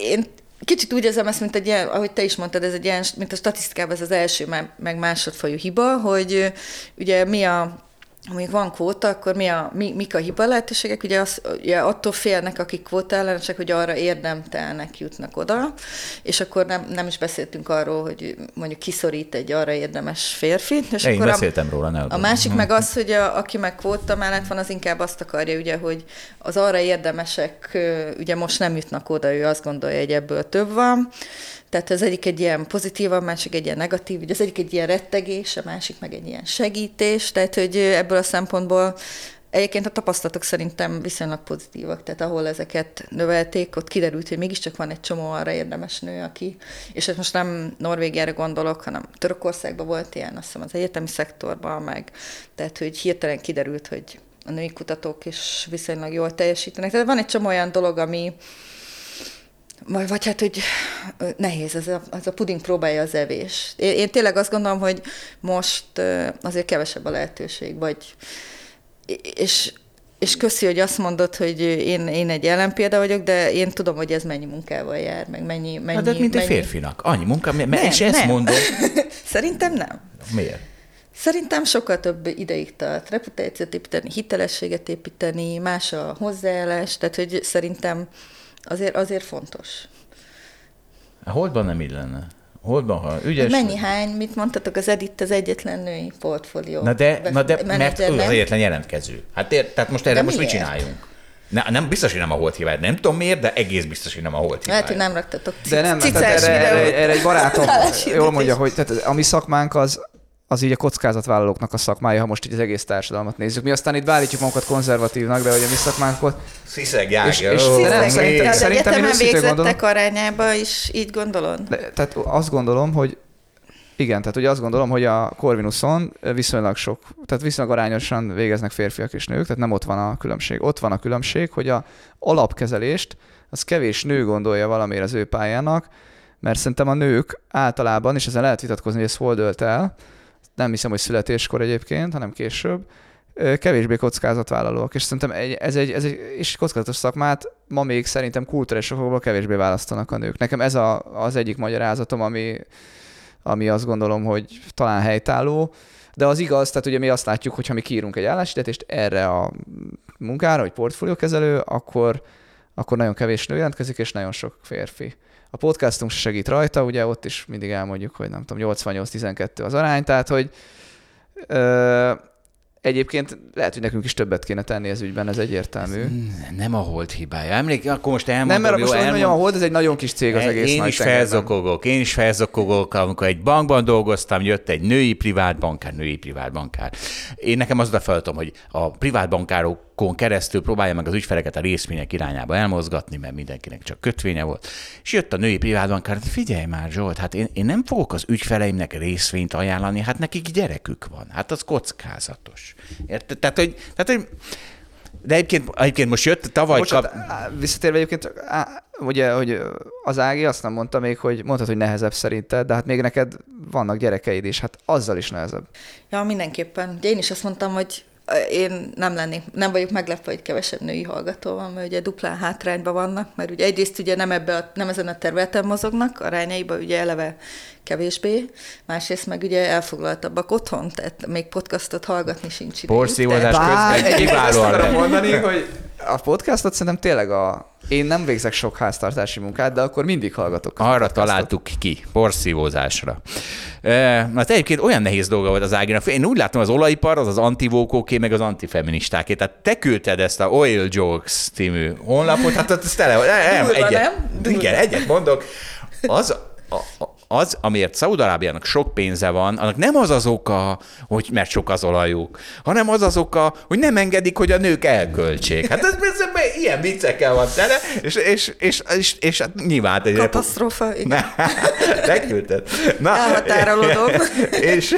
én kicsit úgy érzem ezt, mint egy ilyen, ahogy te is mondtad, ez egy ilyen, mint a statisztikában ez az első, meg másodfajú hiba, hogy ugye mi a mondjuk van kvóta, akkor mi a, mi, mik a hiba lehetőségek? Ugye, az, ugye attól félnek, akik kvóta ellenesek, hogy arra érdemtelnek jutnak oda, és akkor nem, nem is beszéltünk arról, hogy mondjuk kiszorít egy arra érdemes férfi. És Én akkor beszéltem a, róla, ne A másik meg az, hogy a, aki meg kvóta mellett van, az inkább azt akarja, ugye, hogy az arra érdemesek ugye most nem jutnak oda, ő azt gondolja, hogy ebből több van, tehát az egyik egy ilyen pozitív, a másik egy ilyen negatív, ugye az egyik egy ilyen rettegés, a másik meg egy ilyen segítés, tehát hogy ebből a szempontból Egyébként a tapasztalatok szerintem viszonylag pozitívak, tehát ahol ezeket növelték, ott kiderült, hogy mégiscsak van egy csomó arra érdemes nő, aki, és ezt most nem Norvégiára gondolok, hanem Törökországban volt ilyen, azt hiszem az egyetemi szektorban, meg, tehát hogy hirtelen kiderült, hogy a női kutatók is viszonylag jól teljesítenek. Tehát van egy csomó olyan dolog, ami, vagy, vagy hát, hogy nehéz, ez a, az a puding próbálja az evés. Én, én tényleg azt gondolom, hogy most azért kevesebb a lehetőség, vagy és, és köszi, hogy azt mondod, hogy én, én egy ellenpélda vagyok, de én tudom, hogy ez mennyi munkával jár, meg mennyi... mennyi hát, de mint mennyi... egy férfinak. Annyi munka, mert nem, és ezt nem. mondom. Szerintem nem. Miért? Szerintem sokkal több ideig tart reputációt építeni, hitelességet építeni, más a hozzáállás, tehát hogy szerintem azért, azért fontos. A holdban nem így lenne. Holdban, ha ügyes... Mennyi hány, mit mondtatok, az Edit az egyetlen női portfólió. Na de, na de mert ő az egyetlen jelentkező. Hát ér, tehát most erre de most miért? mit csináljunk? Ne, nem biztos, hogy nem a holt hibád. Nem tudom miért, de egész biztos, hogy nem a holt hibád. Lehet, hogy nem raktatok De nem, erre, erre, erre, egy barátom jól mondja, hogy tehát a mi szakmánk az, az így a kockázatvállalóknak a szakmája, ha most így az egész társadalmat nézzük. Mi aztán itt beállítjuk magunkat konzervatívnak, de hogy a mi szakmánkot... Sziszeg. És, és oh, nem, szerintem, szerintem én végzettek arányába is így gondolod? De, tehát azt gondolom, hogy igen, tehát ugye azt gondolom, hogy a Corvinuson viszonylag sok, tehát viszonylag arányosan végeznek férfiak és nők, tehát nem ott van a különbség. Ott van a különbség, hogy a alapkezelést az kevés nő gondolja valamiért az ő pályának, mert szerintem a nők általában, és ezzel lehet vitatkozni, hogy ez hol dölt el, nem hiszem, hogy születéskor egyébként, hanem később, kevésbé kockázatvállalóak, és szerintem ez egy, ez egy és kockázatos szakmát ma még szerintem kulturális okokból kevésbé választanak a nők. Nekem ez a, az egyik magyarázatom, ami, ami azt gondolom, hogy talán helytálló, de az igaz, tehát ugye mi azt látjuk, hogy ha mi kiírunk egy álláshirdetést erre a munkára, hogy portfóliókezelő, akkor, akkor nagyon kevés nő jelentkezik, és nagyon sok férfi. A podcastunk segít rajta, ugye ott is mindig elmondjuk, hogy nem tudom, 88-12 az arány, tehát hogy Egyébként lehet, hogy nekünk is többet kéne tenni ez ügyben, ez egyértelmű. Ez nem a hold hibája. Emlék, akkor most elmondom. Nem, mert most elmond... a hold, ez egy nagyon kis cég az egész Én is felzokogok, én is felzokogok, amikor egy bankban dolgoztam, jött egy női privát bankár, női privát bankár. Én nekem az a feladatom, hogy a privát bankárok bankon keresztül próbálja meg az ügyfeleket a részvények irányába elmozgatni, mert mindenkinek csak kötvénye volt. És jött a női privátbankár, hát figyelj már Zsolt, hát én, én nem fogok az ügyfeleimnek részvényt ajánlani, hát nekik gyerekük van, hát az kockázatos. Érted? Tehát, hogy, tehát, hogy de egyébként, egyébként most jött tavaly Bocsánat, kap... Visszatérve egyébként, ugye, hogy az Ági azt nem mondta még, hogy mondtad, hogy nehezebb szerinted, de hát még neked vannak gyerekeid is, hát azzal is nehezebb. Ja, mindenképpen. Ugye én is azt mondtam, hogy én nem lennék, nem vagyok meglepve, hogy kevesebb női hallgató van, mert ugye duplán hátrányban vannak, mert ugye egyrészt ugye nem, ebbe a, nem ezen a területen mozognak, arányaiban ugye eleve kevésbé, másrészt meg ugye elfoglaltabbak otthon, tehát még podcastot hallgatni sincs idejük. Porszívózás közben kiválóan mondani, hogy a podcastot szerintem tényleg a én nem végzek sok háztartási munkát, de akkor mindig hallgatok. Arra találtuk ki, porszívózásra. E, hát egyébként olyan nehéz dolga volt az Áginak. Én úgy látom, az olajipar az az antivókóké, meg az antifeministáké. Tehát te küldted ezt a Oil Jokes című honlapot, hát ez tele, nem, Durva, egyet, nem? Igen, egyet mondok. Az, a, a, az, amiért Szaudarábiának sok pénze van, annak nem az az oka, hogy mert sok az olajuk, hanem az az oka, hogy nem engedik, hogy a nők elköltsék. Hát ez, ez, ez ilyen viccekkel van tele, és, és, és, és, és hát nyilván... Egy Katasztrófa, igen. Te küldted. Na, Elhatárolódom. És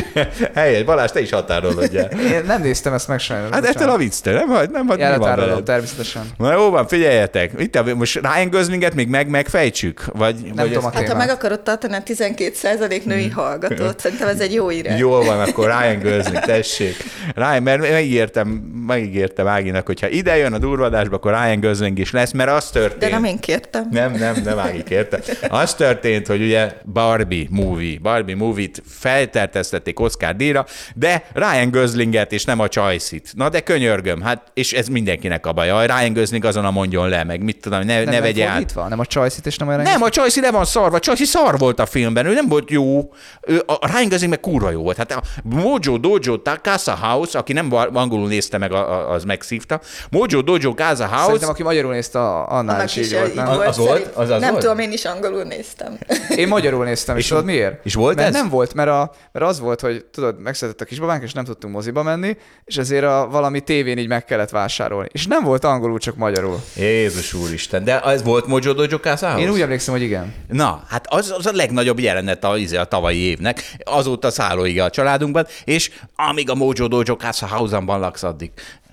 helyes, Balázs, te is határolódjál. Én nem néztem ezt meg sajnos. Hát ettől a vicctől, nem? Nem, nem, Elhatárolom, természetesen. Na jó van, figyeljetek. Itt most Ryan Goslinget még meg megfejtsük? Vagy, nem vagy tudom, ezt... Hát ha meg akarod tartani a 12% női hallgatót. Szerintem ez egy jó irány. Jól van, akkor Ryan Gosling, tessék. Ryan, mert megígértem, megígértem Áginak, hogyha ide jön a durvadásba, akkor Ryan Gosling is lesz, mert az történt. De nem én kértem. Nem, nem, nem Ági kérte. Az történt, hogy ugye Barbie movie, Barbie movie-t feltertesztették Oscar díjra, de Ryan Goslinget és nem a Choice-it. Na de könyörgöm, hát és ez mindenkinek a baja. Ryan Gosling azon a mondjon le, meg mit tudom, ne, nem ne vegye át. Nem a Choice-it és nem a Ryan Nem, a Choice le van szarva, Choice szar volt a filmben, ő nem volt jó. Ő, a Ryan Gosling meg kurva jó volt. Hát a Mojo Dojo Casa House, aki nem angolul nézte meg, az megszívta. Mojo Dojo Casa House. Szerintem, aki magyarul nézte, annál is így volt. Nem? Az volt? Az, az nem volt? tudom, én is angolul néztem. Én magyarul néztem, és, és tudod miért? És volt mert ez? nem volt, mert, a, mert az volt, hogy tudod, megszületett a kisbabánk, és nem tudtunk moziba menni, és ezért a valami tévén így meg kellett vásárolni. És nem volt angolul, csak magyarul. Jézus úristen, de ez volt Mojo Dojo Casa Én úgy emlékszem, hogy igen. Na, hát az, az a legnagyobb jelenet a, izé, a tavalyi évnek, azóta szállóig a családunkban, és amíg a Mojo Dojo Casa House-ban laksz addig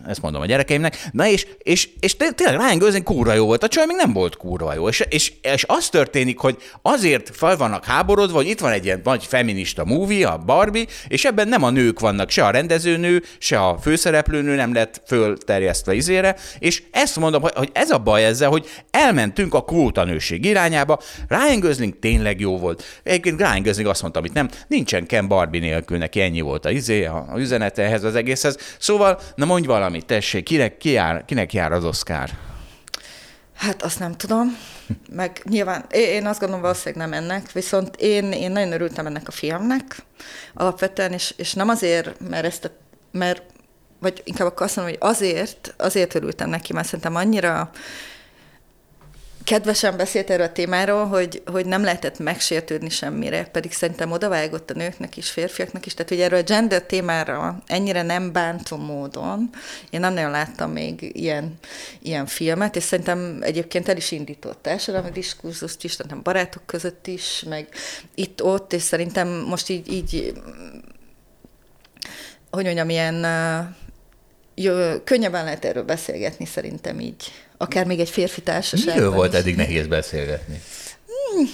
ezt mondom a gyerekeimnek. Na és, és, és tényleg Ryan Gosling kúra jó volt, a csaj még nem volt kúra jó. És, és, és az történik, hogy azért fel vannak háborodva, hogy itt van egy ilyen nagy feminista movie, a Barbie, és ebben nem a nők vannak, se a rendezőnő, se a főszereplőnő nem lett fölterjesztve izére, és ezt mondom, hogy, ez a baj ezzel, hogy elmentünk a kvótanőség irányába, Ryan Gosling tényleg jó volt. Egyébként Ryan Gosling azt mondta, amit nem, nincsen Ken Barbie nélkül, neki ennyi volt a, izé, a, a üzenete ehhez az egészhez. Szóval, na mondj valami tessék, kinek, ki jár, kinek jár az Oscar? Hát azt nem tudom, meg nyilván én azt gondolom valószínűleg nem ennek, viszont én, én nagyon örültem ennek a filmnek alapvetően, és, és nem azért, mert ezt a, mert vagy inkább akkor azt mondom, hogy azért, azért örültem neki, mert szerintem annyira kedvesen beszélt erről a témáról, hogy, hogy nem lehetett megsértődni semmire, pedig szerintem odavágott a nőknek is, férfiaknak is, tehát hogy erről a gender témára ennyire nem bántó módon, én nem nagyon láttam még ilyen, ilyen filmet, és szerintem egyébként el is indított társadalmi diskurzust is, szerintem barátok között is, meg itt-ott, és szerintem most így, így hogy mondjam, ilyen jó, könnyebben lehet erről beszélgetni szerintem így akár még egy férfi társaságban Miről volt eddig nehéz beszélgetni? Hmm,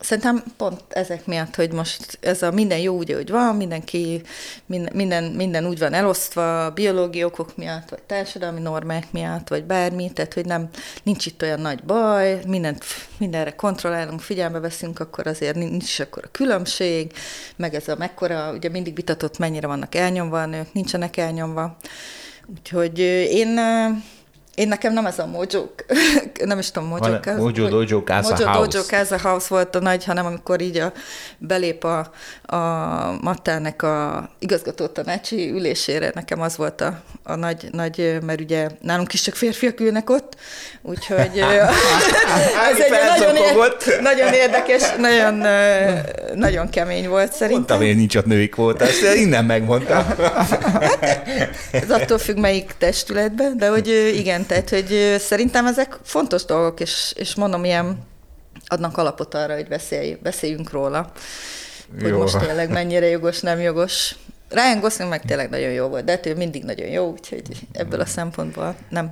szerintem pont ezek miatt, hogy most ez a minden jó úgy, hogy van, mindenki, minden, minden úgy van elosztva biológiai okok miatt, vagy társadalmi normák miatt, vagy bármi, tehát hogy nem, nincs itt olyan nagy baj, mindent, mindenre kontrollálunk, figyelme veszünk, akkor azért nincs is akkor a különbség, meg ez a mekkora, ugye mindig vitatott, mennyire vannak elnyomva a nők, nincsenek elnyomva. Úgyhogy én én nekem nem ez a Mojo, nem is tudom, Mojo, Van, Mojo Dojo Casa Mojo House. Dojo Casa House volt a nagy, hanem amikor így a, belép a, a Mattának a igazgató tanácsi ülésére, nekem az volt a, a nagy, nagy, mert ugye nálunk is csak férfiak ülnek ott, úgyhogy ez egy nagyon, nagyon érdekes, nagyon, nagyon kemény volt szerintem. Mondtam én nincs ott női kvóta, ezt innen megmondtam. hát, ez attól függ, melyik testületben, de hogy igen, igen, tehát hogy szerintem ezek fontos dolgok, és, és mondom, ilyen adnak alapot arra, hogy beszélj, beszéljünk róla, hogy jó. most tényleg mennyire jogos, nem jogos. Ryan Gosling meg tényleg nagyon jó volt, de hát ő mindig nagyon jó, úgyhogy ebből a szempontból nem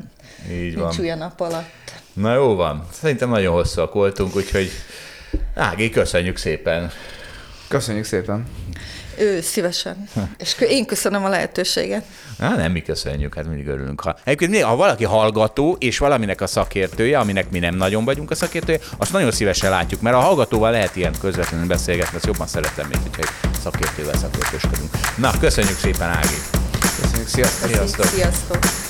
Így nincs van. nap alatt. Na jó van, szerintem nagyon hosszúak voltunk, úgyhogy Ági, köszönjük szépen. Köszönjük szépen. Ő szívesen. És én köszönöm a lehetőséget. Á, nem mi köszönjük, hát mindig örülünk. Ha, egyébként ha valaki hallgató, és valaminek a szakértője, aminek mi nem nagyon vagyunk a szakértője, azt nagyon szívesen látjuk, mert a hallgatóval lehet ilyen közvetlenül beszélgetni, azt jobban szeretem, mint hogyha egy szakértővel szakértősködünk. Na, köszönjük szépen, Ági! Köszönjük, sziasztok! Sziasztok! sziasztok.